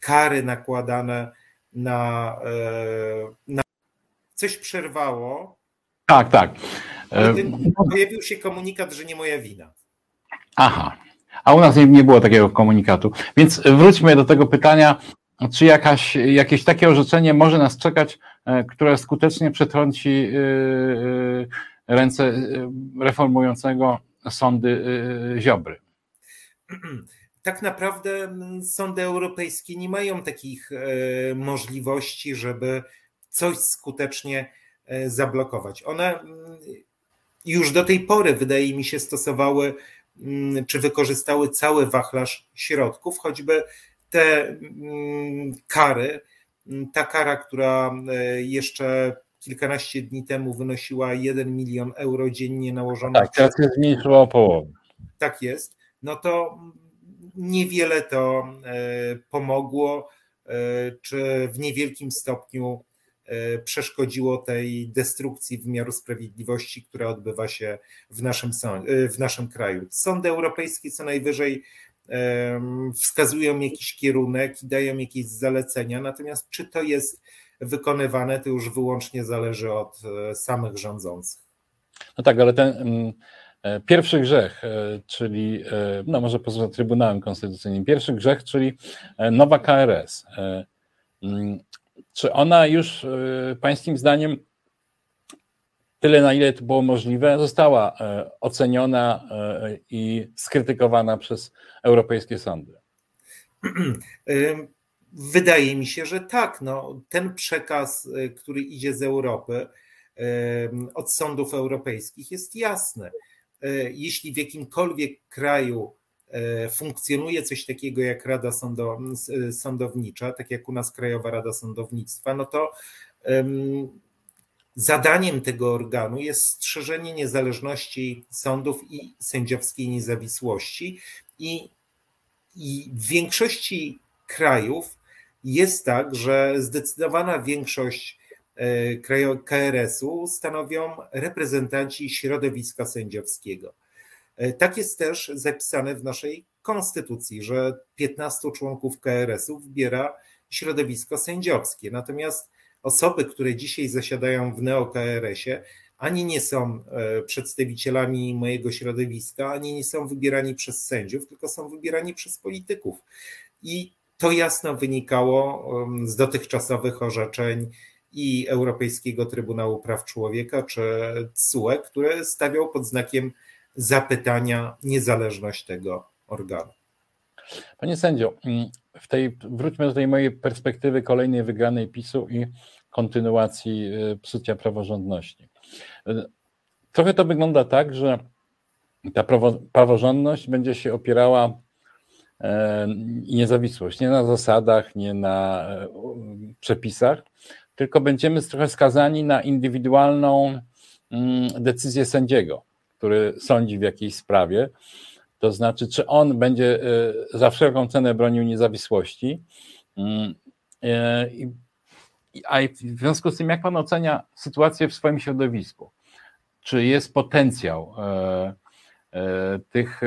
kary nakładane na, e, na coś przerwało. Tak, tak. E, pojawił się komunikat, że nie moja wina. Aha. A u nas nie, nie było takiego komunikatu. Więc wróćmy do tego pytania, czy jakaś, jakieś takie orzeczenie może nas czekać, e, które skutecznie przetrąci ręce reformującego sądy y, Ziobry. Tak naprawdę sądy europejskie nie mają takich e, możliwości, żeby coś skutecznie e, zablokować. One już do tej pory, wydaje mi się, stosowały czy wykorzystały cały wachlarz środków, choćby te kary, ta kara, która e, jeszcze kilkanaście dni temu wynosiła 1 milion euro dziennie nałożona. Tak, teraz jest zmniejszyła o połowę. Tak jest. No to niewiele to e, pomogło, e, czy w niewielkim stopniu e, przeszkodziło tej destrukcji wymiaru sprawiedliwości, która odbywa się w naszym, w naszym kraju. Sądy europejskie co najwyżej wskazują jakiś kierunek i dają jakieś zalecenia, natomiast czy to jest wykonywane, to już wyłącznie zależy od e, samych rządzących. No tak, ale ten mm, e, pierwszy grzech, e, czyli, no może poza Trybunałem Konstytucyjnym, pierwszy grzech, czyli nowa KRS. Mm, czy ona już Pańskim zdaniem tyle, na ile to było możliwe, została oceniona i skrytykowana przez europejskie sądy? Wydaje mi się, że tak. No, ten przekaz, y, który idzie z Europy, od sądów europejskich jest jasny. Y, jeśli w jakimkolwiek kraju y, funkcjonuje coś takiego jak Rada Sądownicza, tak jak u nas Krajowa Rada Sądownictwa, no to zadaniem tego organu jest strzeżenie niezależności sądów i sędziowskiej niezawisłości. I, i w większości krajów jest tak, że zdecydowana większość e, KRS-u stanowią reprezentanci środowiska sędziowskiego. E, tak jest też zapisane w naszej konstytucji, że 15 członków KRS-u wybiera środowisko sędziowskie. Natomiast osoby, które dzisiaj zasiadają w neo-KRS-ie, ani nie są e, przedstawicielami mojego środowiska, ani nie są wybierani przez sędziów, tylko są wybierani przez polityków. I to jasno wynikało z dotychczasowych orzeczeń i Europejskiego Trybunału Praw Człowieka czy CUE, które stawiał pod znakiem zapytania niezależność tego organu. Panie sędzio, mm, w tej, wróćmy do tej mojej perspektywy kolejnej wygranej PiSu i kontynuacji y, psucia praworządności. Trochę to wygląda tak, że ta praworządność będzie się opierała i niezawisłość. Nie na zasadach, nie na e, przepisach, tylko będziemy trochę skazani na indywidualną mm, decyzję sędziego, który sądzi w jakiejś sprawie. To znaczy, czy on będzie e, za wszelką cenę bronił niezawisłości. Mm, e, a w związku z tym, jak pan ocenia sytuację w swoim środowisku? Czy jest potencjał e, tych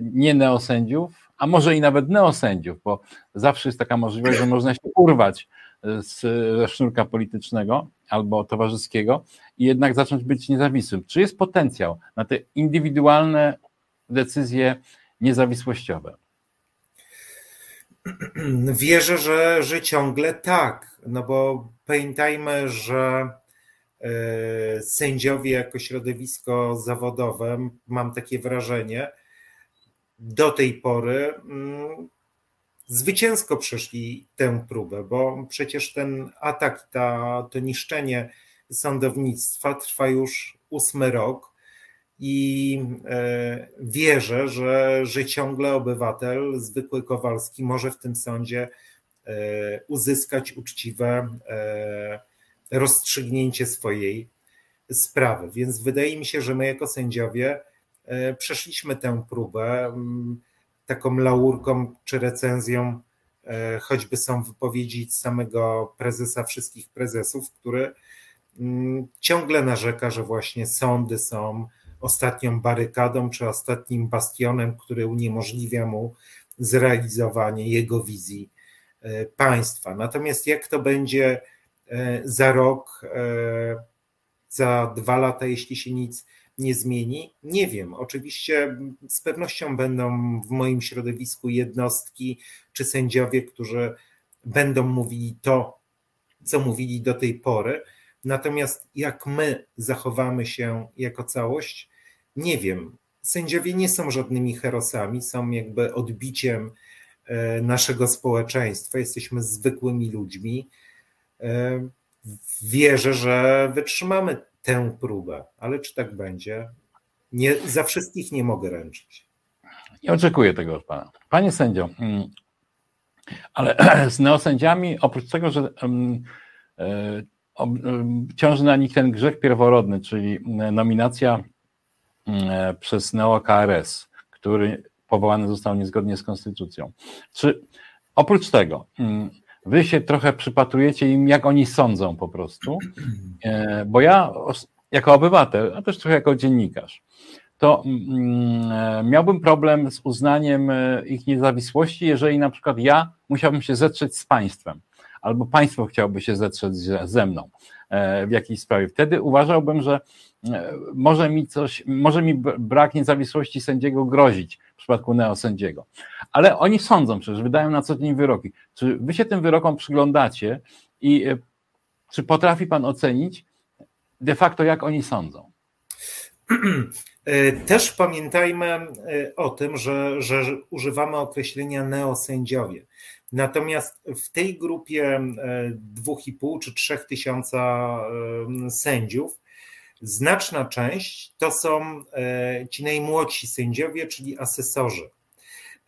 nie neosędziów, a może i nawet neosędziów, bo zawsze jest taka możliwość, że można się urwać z, ze sznurka politycznego albo towarzyskiego i jednak zacząć być niezawisłym. Czy jest potencjał na te indywidualne decyzje niezawisłościowe? Wierzę, że, że ciągle tak, no bo pamiętajmy, że e, sędziowie jako środowisko zawodowe, mam takie wrażenie, do tej pory mm, zwycięsko przeszli tę próbę, bo przecież ten atak, ta, to niszczenie sądownictwa trwa już ósmy rok i e, wierzę, że, że ciągle obywatel, zwykły Kowalski, może w tym sądzie e, uzyskać uczciwe e, rozstrzygnięcie swojej sprawy. Więc wydaje mi się, że my jako sędziowie przeszliśmy tę próbę taką laurką czy recenzją, e, choćby są wypowiedzi samego prezesa wszystkich prezesów, który mm, ciągle narzeka, że właśnie sądy są ostatnią barykadą czy ostatnim bastionem, który uniemożliwia mu zrealizowanie jego wizji e, państwa. Natomiast jak to będzie e, za rok, za dwa lata, jeśli się nic nie zmieni? Nie wiem. Oczywiście z pewnością będą w moim środowisku jednostki czy sędziowie, którzy będą mówili to, co mówili do tej pory. Natomiast jak my zachowamy się jako całość, nie wiem. Sędziowie nie są żadnymi herosami, są jakby odbiciem e, naszego społeczeństwa. Jesteśmy zwykłymi ludźmi. E, wierzę, że wytrzymamy tę próbę, ale czy tak będzie? Nie, za wszystkich nie mogę ręczyć. Nie oczekuję tego od Pana. Panie sędzio, mm, ale z neosędziami, oprócz tego, że mm, e, ciąży na nich ten grzech pierworodny, czyli nominacja mm, e, przez neo-KRS, który powołany został niezgodnie z konstytucją. Czy oprócz tego wy się trochę przypatrujecie im, jak oni sądzą po prostu, e, bo ja jako obywatel, a też trochę jako dziennikarz, to mm, e, miałbym problem z uznaniem e, ich niezawisłości, jeżeli na przykład ja musiałbym się zetrzeć z państwem, albo państwo chciałoby się zetrzeć ze mną w jakiejś sprawie. Wtedy uważałbym, że może mi coś, może mi brak niezawisłości sędziego grozić, przypadku neosędziego. Ale oni sądzą przecież, wydają na co dzień wyroki. Czy wy się tym wyrokom przyglądacie i e, czy potrafi pan ocenić de facto, jak oni sądzą? E, też pamiętajmy e, o tym, że, że używamy określenia neosędziowie. Natomiast w tej grupie 2,5 czy 3 tysiąca sędziów Znaczna część to są e, ci najmłodsi sędziowie, czyli asesorzy.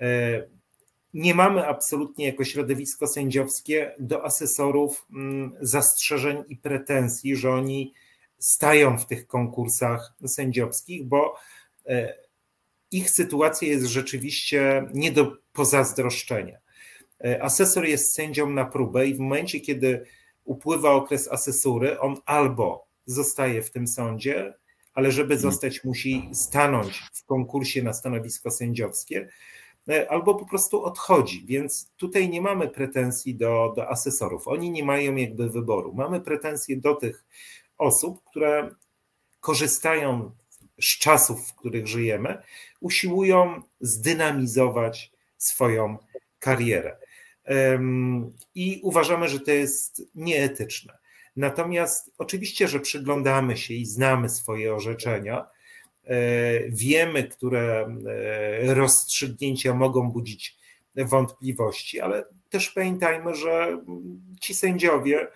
E, nie mamy absolutnie jako środowisko sędziowskie do asesorów mm, zastrzeżeń i pretensji, że oni stają w tych konkursach sędziowskich, bo e, ich sytuacja jest rzeczywiście nie do pozazdroszczenia. Asesor jest sędzią na próbę i w momencie, kiedy upływa okres asesury, on albo zostaje w tym sądzie, ale żeby mhm. zostać, musi stanąć w konkursie na stanowisko sędziowskie, e, albo po prostu odchodzi. Więc tutaj nie mamy pretensji do, do asesorów. Oni nie mają jakby wyboru. Mamy pretensje do tych osób, które korzystają z czasów, w których żyjemy, usiłują zdynamizować swoją karierę. I uważamy, że to jest nieetyczne. Natomiast oczywiście, że przyglądamy się i znamy swoje orzeczenia, e, wiemy, które e, rozstrzygnięcia mogą budzić wątpliwości, ale też pamiętajmy, że ci sędziowie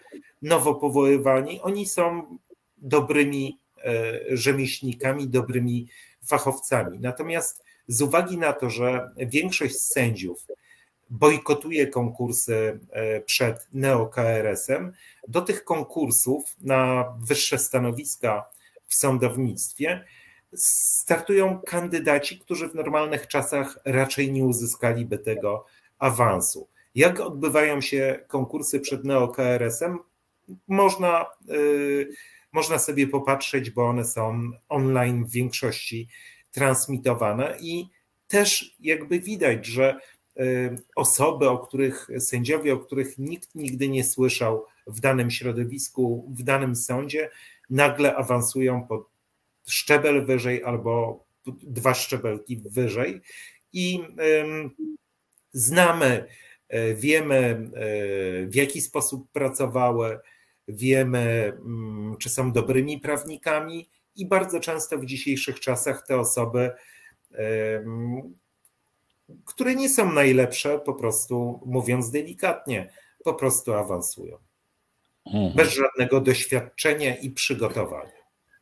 nowo powoływani, oni są dobrymi e, rzemieślnikami, dobrymi fachowcami. Natomiast z uwagi na to, że większość sędziów bojkotuje konkursy e, przed neo-KRS-em. Do tych konkursów na wyższe stanowiska w sądownictwie, startują kandydaci, którzy w normalnych czasach raczej nie uzyskaliby tego awansu. Jak odbywają się konkursy przed NeoKRS-em? Można, yy, można sobie popatrzeć, bo one są online w większości transmitowane i też jakby widać, że osoby, o których sędziowie, o których nikt nigdy nie słyszał w danym środowisku, w danym sądzie, nagle awansują pod szczebel wyżej albo dwa szczebelki wyżej. I znamy, e, wiemy e, w jaki sposób pracowały, wiemy mm, czy są dobrymi prawnikami i bardzo często w dzisiejszych czasach te osoby, które nie są najlepsze, po prostu mówiąc delikatnie, po prostu awansują. Mhm. Bez żadnego doświadczenia i przygotowania.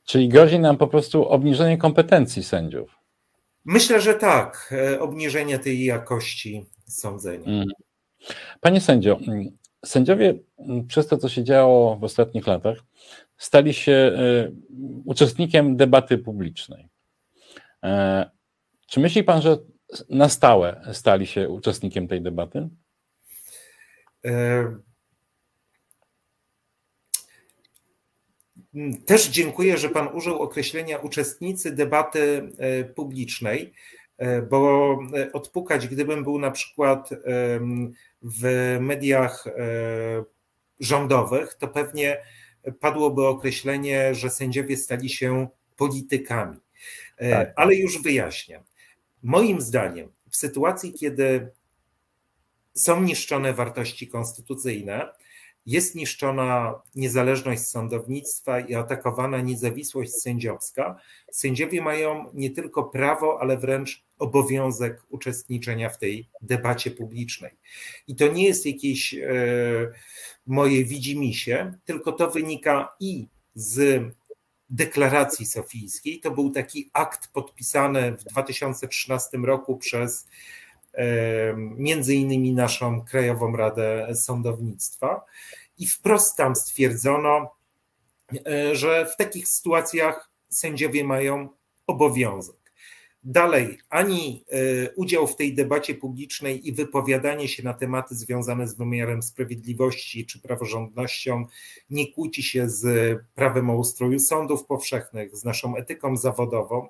Czyli grozi nam po prostu obniżenie kompetencji sędziów. Myślę, że tak. E, obniżenie tej jakości sądzenia. Mhm. Panie sędzio, sędziowie przez to, co się działo w ostatnich latach, stali się e, uczestnikiem debaty publicznej. E, czy myśli pan, że na stałe stali się uczestnikiem tej debaty? Też dziękuję, że Pan użył określenia uczestnicy debaty e, publicznej, e, bo e, odpukać, gdybym był na przykład w mediach rządowych, to pewnie padłoby określenie, że sędziowie stali się politykami. Tak. Ale już wyjaśniam. Moim zdaniem, w sytuacji, kiedy są niszczone wartości konstytucyjne, jest niszczona niezależność sądownictwa i atakowana niezawisłość sędziowska, sędziowie mają nie tylko prawo, ale wręcz obowiązek uczestniczenia w tej debacie publicznej. I to nie jest jakieś e, moje widzimisię, tylko to wynika i z deklaracji sofijskiej. To był taki akt podpisany w 2013 roku przez między innymi naszą Krajową Radę Sądownictwa i wprost tam stwierdzono, e, że w takich sytuacjach sędziowie mają obowiązek. Dalej, ani e, udział w tej debacie publicznej i wypowiadanie się na tematy związane z wymiarem sprawiedliwości czy praworządnością nie kłóci się z prawem o ustroju sądów powszechnych, z naszą etyką zawodową.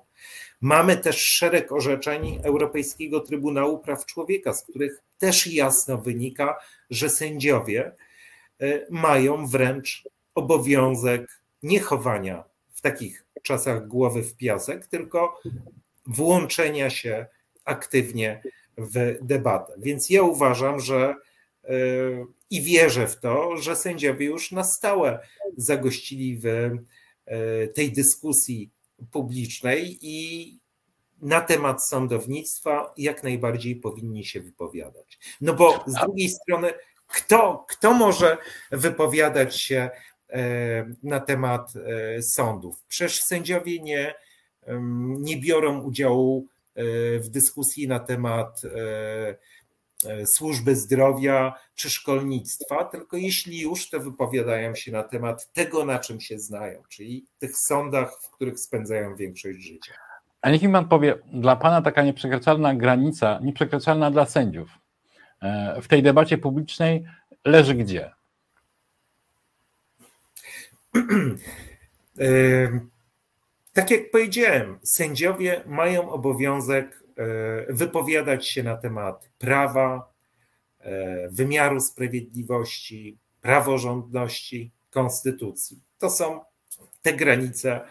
Mamy też szereg orzeczeń Europejskiego Trybunału Praw Człowieka, z których też jasno wynika, że sędziowie e, mają wręcz obowiązek nie chowania w takich czasach głowy w piasek, tylko włączenia się aktywnie w debatę. Więc ja uważam, że e, i wierzę w to, że sędziowie już na stałe zagościli w e, tej dyskusji publicznej i na temat sądownictwa jak najbardziej powinni się wypowiadać. No bo z drugiej strony, kto, kto może wypowiadać się e, na temat sądów? Przecież sędziowie nie, nie biorą udziału e, w dyskusji na temat służby zdrowia czy szkolnictwa, tylko jeśli już, to wypowiadają się na temat tego, na czym się znają, czyli tych sądach, w których spędzają większość życia. A niech mi pan powie, dla pana taka nieprzekraczalna granica, nieprzekraczalna dla sędziów e, w tej debacie publicznej leży gdzie? E, tak jak powiedziałem, sędziowie mają obowiązek e, wypowiadać się na temat prawa, wymiaru sprawiedliwości, praworządności, konstytucji. To są te granice,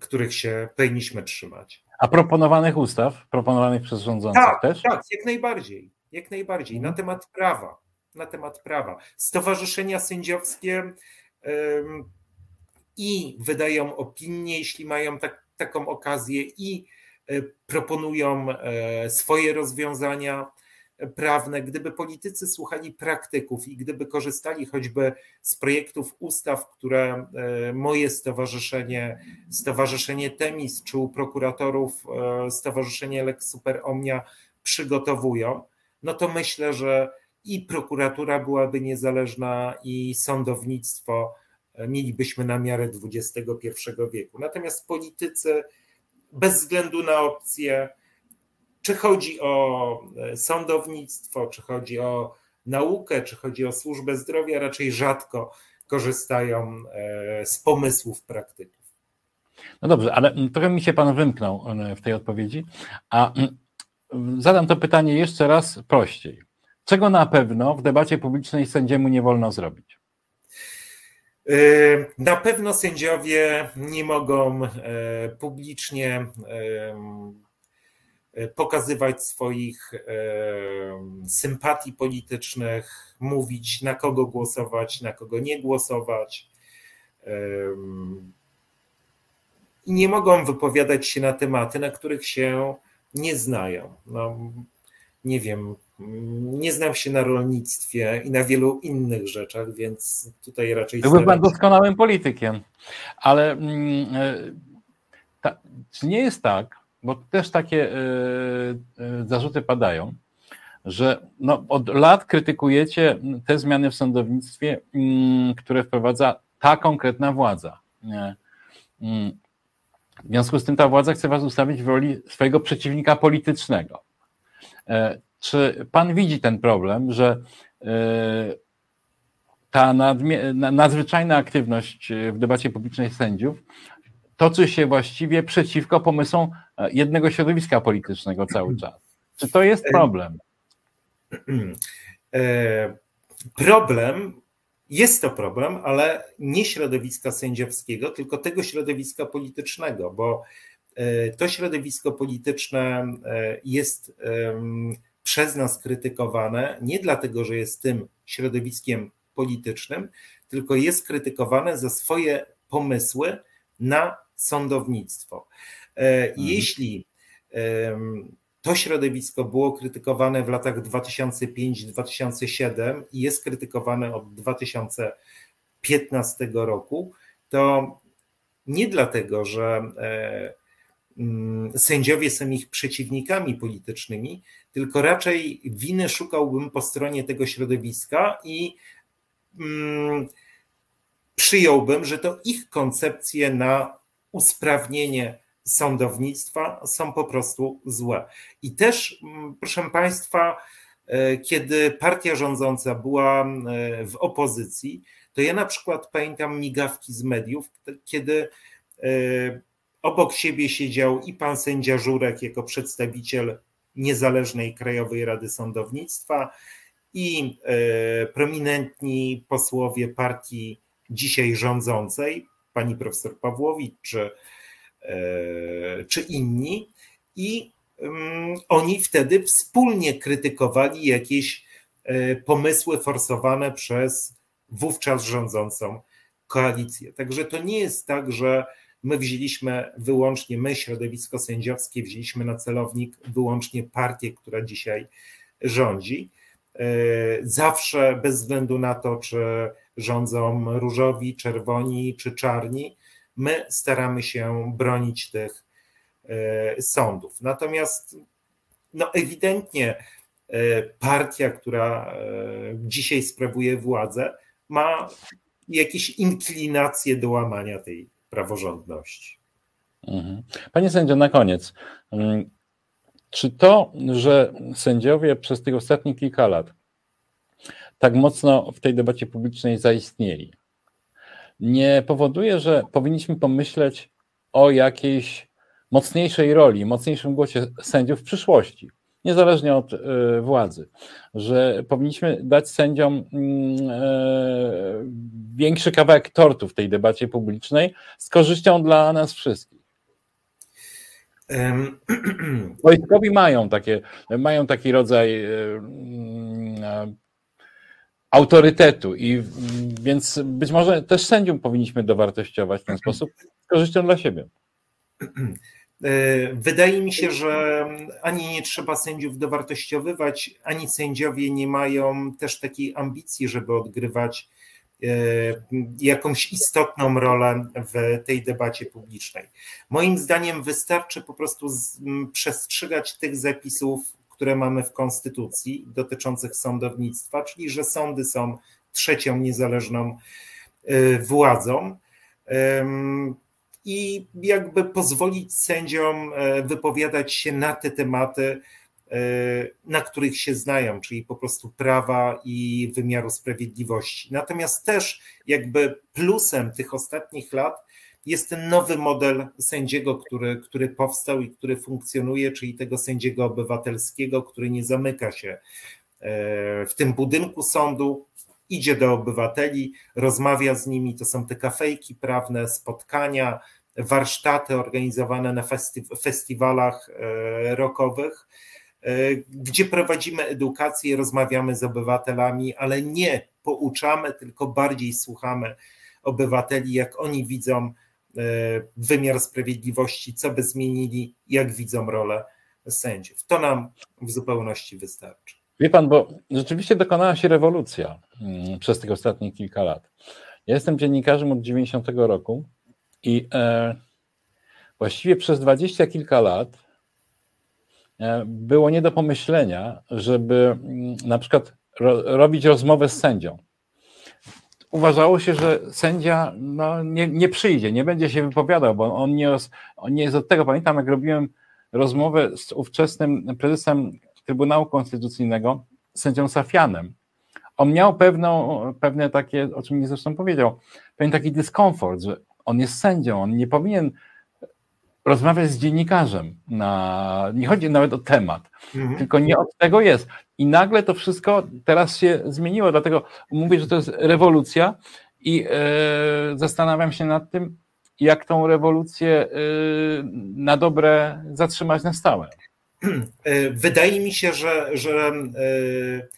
których się powinniśmy trzymać. A proponowanych ustaw, proponowanych przez rządzących tak, też? Tak, jak najbardziej. Jak najbardziej. Na mhm. temat prawa. Na temat prawa. Stowarzyszenia sędziowskie i wydają opinie, jeśli mają tak, taką okazję, i e, proponują e, swoje rozwiązania prawne, gdyby politycy słuchali praktyków i gdyby korzystali choćby z projektów ustaw, które e, moje stowarzyszenie, Stowarzyszenie Temis, czy u prokuratorów e, Stowarzyszenie Lex Super Omnia przygotowują, no to myślę, że i prokuratura byłaby niezależna, i sądownictwo mielibyśmy na miarę XXI wieku. Natomiast politycy, bez względu na opcje, czy chodzi o sądownictwo, czy chodzi o naukę, czy chodzi o służbę zdrowia, raczej rzadko korzystają z pomysłów praktyków. No dobrze, ale trochę mi się pan wymknął w tej odpowiedzi, a zadam to pytanie jeszcze raz prościej. Czego na pewno w debacie publicznej sędziemu nie wolno zrobić? Yy, na pewno sędziowie nie mogą e, publicznie e, pokazywać swoich e, sympatii politycznych, mówić na kogo głosować, na kogo nie głosować. I nie mogą wypowiadać się na tematy, na których się nie znają. No, nie wiem, nie znam się na rolnictwie i na wielu innych rzeczach, więc tutaj raczej. Byłby pan doskonałym politykiem, ale mm, e, ta, czy nie jest tak, bo też takie y, y, zarzuty padają, że no, od lat krytykujecie te zmiany w sądownictwie, y, które wprowadza ta konkretna władza. Mm, w związku z tym ta władza chce was ustawić w roli swojego przeciwnika politycznego. E, czy pan widzi ten problem, że e, ta nadzwyczajna aktywność w debacie publicznej sędziów toczy się właściwie przeciwko pomysłom jednego środowiska politycznego cały czas? Czy to jest problem? E, problem jest to problem, ale nie środowiska sędziowskiego, tylko tego środowiska politycznego, bo e, to środowisko polityczne e, jest przez nas krytykowane nie dlatego, że jest tym środowiskiem politycznym, tylko jest krytykowane za swoje pomysły na sądownictwo. E, mhm. Jeśli to środowisko było krytykowane w latach 2005-2007 i jest krytykowane od 2015 roku, to nie dlatego, że e, sędziowie są ich przeciwnikami politycznymi, tylko raczej winy szukałbym po stronie tego środowiska i mm, przyjąłbym, że to ich koncepcje na usprawnienie sądownictwa są po prostu złe. I też, mm, proszę Państwa, e, kiedy partia rządząca była e, w opozycji, to ja na przykład pamiętam migawki z mediów, kiedy e, obok siebie siedział i pan sędzia Żurek jako przedstawiciel niezależnej Krajowej Rady Sądownictwa i prominentni posłowie partii dzisiaj rządzącej, pani profesor Pawłowicz czy E, czy inni, i mm, oni wtedy wspólnie krytykowali jakieś e, pomysły forsowane przez wówczas rządzącą koalicję. Także to nie jest tak, że my wzięliśmy wyłącznie, my, środowisko sędziowskie, wzięliśmy na celownik wyłącznie partię, która dzisiaj rządzi. E, zawsze, bez względu na to, czy rządzą różowi, czerwoni czy czarni, my staramy się bronić tych e, sądów. Natomiast no ewidentnie e, partia, która dzisiaj sprawuje władzę, ma jakieś inklinacje do łamania tej praworządności. Mhm. Panie sędzio, na koniec. Mm, czy to, że sędziowie przez tych ostatnich kilka lat tak mocno w tej debacie publicznej zaistnieli, nie powoduje, że powinniśmy pomyśleć o jakiejś mocniejszej roli, mocniejszym głosie sędziów w przyszłości, niezależnie od y, władzy, że powinniśmy dać sędziom y, większy kawałek tortu w tej debacie publicznej z korzyścią dla nas wszystkich. Wojskowi mają, takie, mają taki rodzaj y, autorytetu i więc być może też sędziom powinniśmy dowartościować w ten sposób z korzyścią dla siebie. E, wydaje mi się, że ani nie trzeba sędziów dowartościowywać, ani sędziowie nie mają też takiej ambicji, żeby odgrywać e, jakąś istotną rolę w tej debacie publicznej. Moim zdaniem wystarczy po prostu przestrzegać tych zapisów które mamy w Konstytucji dotyczących sądownictwa, czyli że sądy są trzecią niezależną władzą i jakby pozwolić sędziom wypowiadać się na te tematy, na których się znają, czyli po prostu prawa i wymiaru sprawiedliwości. Natomiast też jakby plusem tych ostatnich lat jest ten nowy model sędziego, który, który powstał i który funkcjonuje, czyli tego sędziego obywatelskiego, który nie zamyka się e, w tym budynku sądu, idzie do obywateli, rozmawia z nimi. To są te kafejki prawne, spotkania, warsztaty organizowane na festiwalach e, rockowych, e, gdzie prowadzimy edukację, rozmawiamy z obywatelami, ale nie pouczamy, tylko bardziej słuchamy obywateli, jak oni widzą E, wymiar sprawiedliwości, co by zmienili, jak widzą rolę sędziów. To nam w zupełności wystarczy. Wie pan, bo rzeczywiście dokonała się rewolucja mm, przez tych ostatnich kilka lat. Ja jestem dziennikarzem od 90 roku i e, właściwie przez dwadzieścia kilka lat e, było nie do pomyślenia, żeby mm, na przykład ro, robić rozmowę z sędzią uważało się, że sędzia no, nie, nie przyjdzie, nie będzie się wypowiadał, bo on nie, on nie jest od tego. Pamiętam, jak robiłem rozmowę z ówczesnym prezesem Trybunału Konstytucyjnego, sędzią Safianem. On miał pewną, pewne takie, o czym mi zresztą powiedział, pewien taki dyskomfort, że on jest sędzią, on nie powinien rozmawiać z dziennikarzem. Na, nie chodzi nawet o temat, mhm. tylko nie od tego jest. I nagle to wszystko teraz się zmieniło, dlatego mówię, że to jest rewolucja i e, zastanawiam się nad tym, jak tą rewolucję e, na dobre zatrzymać na stałe. E, wydaje mi się, że, że e,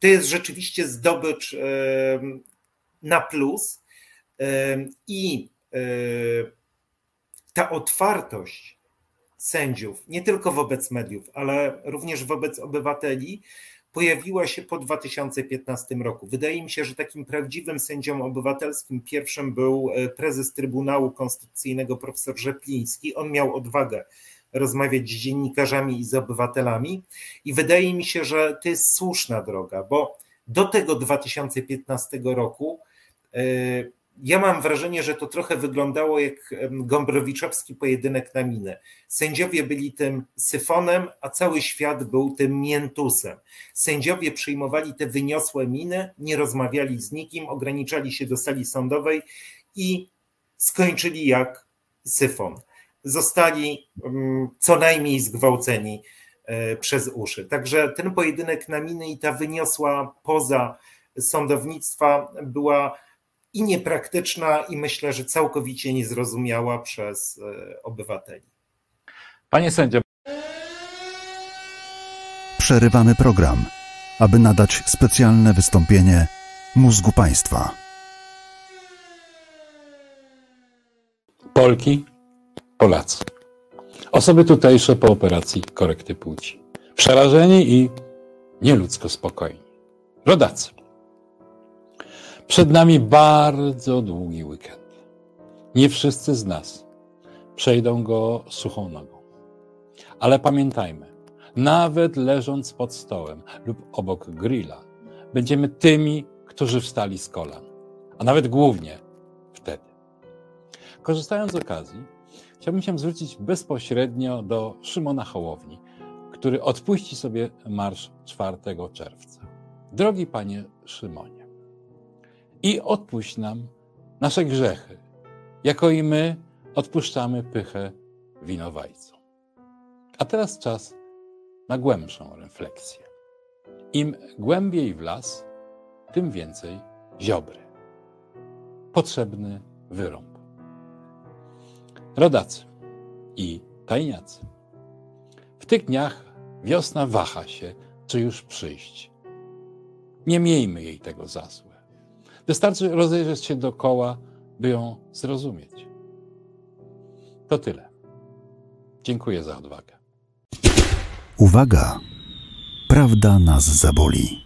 to jest rzeczywiście zdobycz e, na plus i ta otwartość sędziów, nie tylko wobec mediów, ale również wobec obywateli, pojawiła się po 2015 roku. Wydaje mi się, że takim prawdziwym sędzią obywatelskim pierwszym był prezes Trybunału Konstytucyjnego profesor Rzepliński. On miał odwagę rozmawiać z dziennikarzami i z obywatelami i wydaje mi się, że to jest słuszna droga, bo do tego 2015 roku e, ja mam wrażenie, że to trochę wyglądało jak Gombrowiczowski pojedynek na minę. Sędziowie byli tym syfonem, a cały świat był tym miętusem. Sędziowie przyjmowali te wyniosłe miny, nie rozmawiali z nikim, ograniczali się do sali sądowej i skończyli jak syfon. Zostali co najmniej zgwałceni e, przez uszy. Także ten pojedynek na miny i ta wyniosła poza sądownictwa była i niepraktyczna, i myślę, że całkowicie niezrozumiała przez e, obywateli. Panie sędzio. Przerywamy program, aby nadać specjalne wystąpienie mózgu państwa. Polki, Polacy. Osoby tutejsze po operacji korekty płci. Przerażeni i nieludzko spokojni. Rodacy. Przed nami bardzo długi weekend. Nie wszyscy z nas przejdą go suchą nogą. Ale pamiętajmy, nawet leżąc pod stołem lub obok grilla, będziemy tymi, którzy wstali z kolan, a nawet głównie wtedy. Korzystając z okazji, chciałbym się zwrócić bezpośrednio do Szymona Hołowni, który odpuści sobie marsz 4 czerwca. Drogi panie Szymonie, i odpuść nam nasze grzechy, jako i my odpuszczamy pychę winowajcom. A teraz czas na głębszą refleksję. Im głębiej w las, tym więcej ziobry. Potrzebny wyrąb. Rodacy i tajniacy. W tych dniach wiosna waha się, czy już przyjść. Nie miejmy jej tego za złe. Wystarczy rozejrzeć się dookoła, by ją zrozumieć. To tyle. Dziękuję za odwagę. Uwaga! Prawda nas zaboli.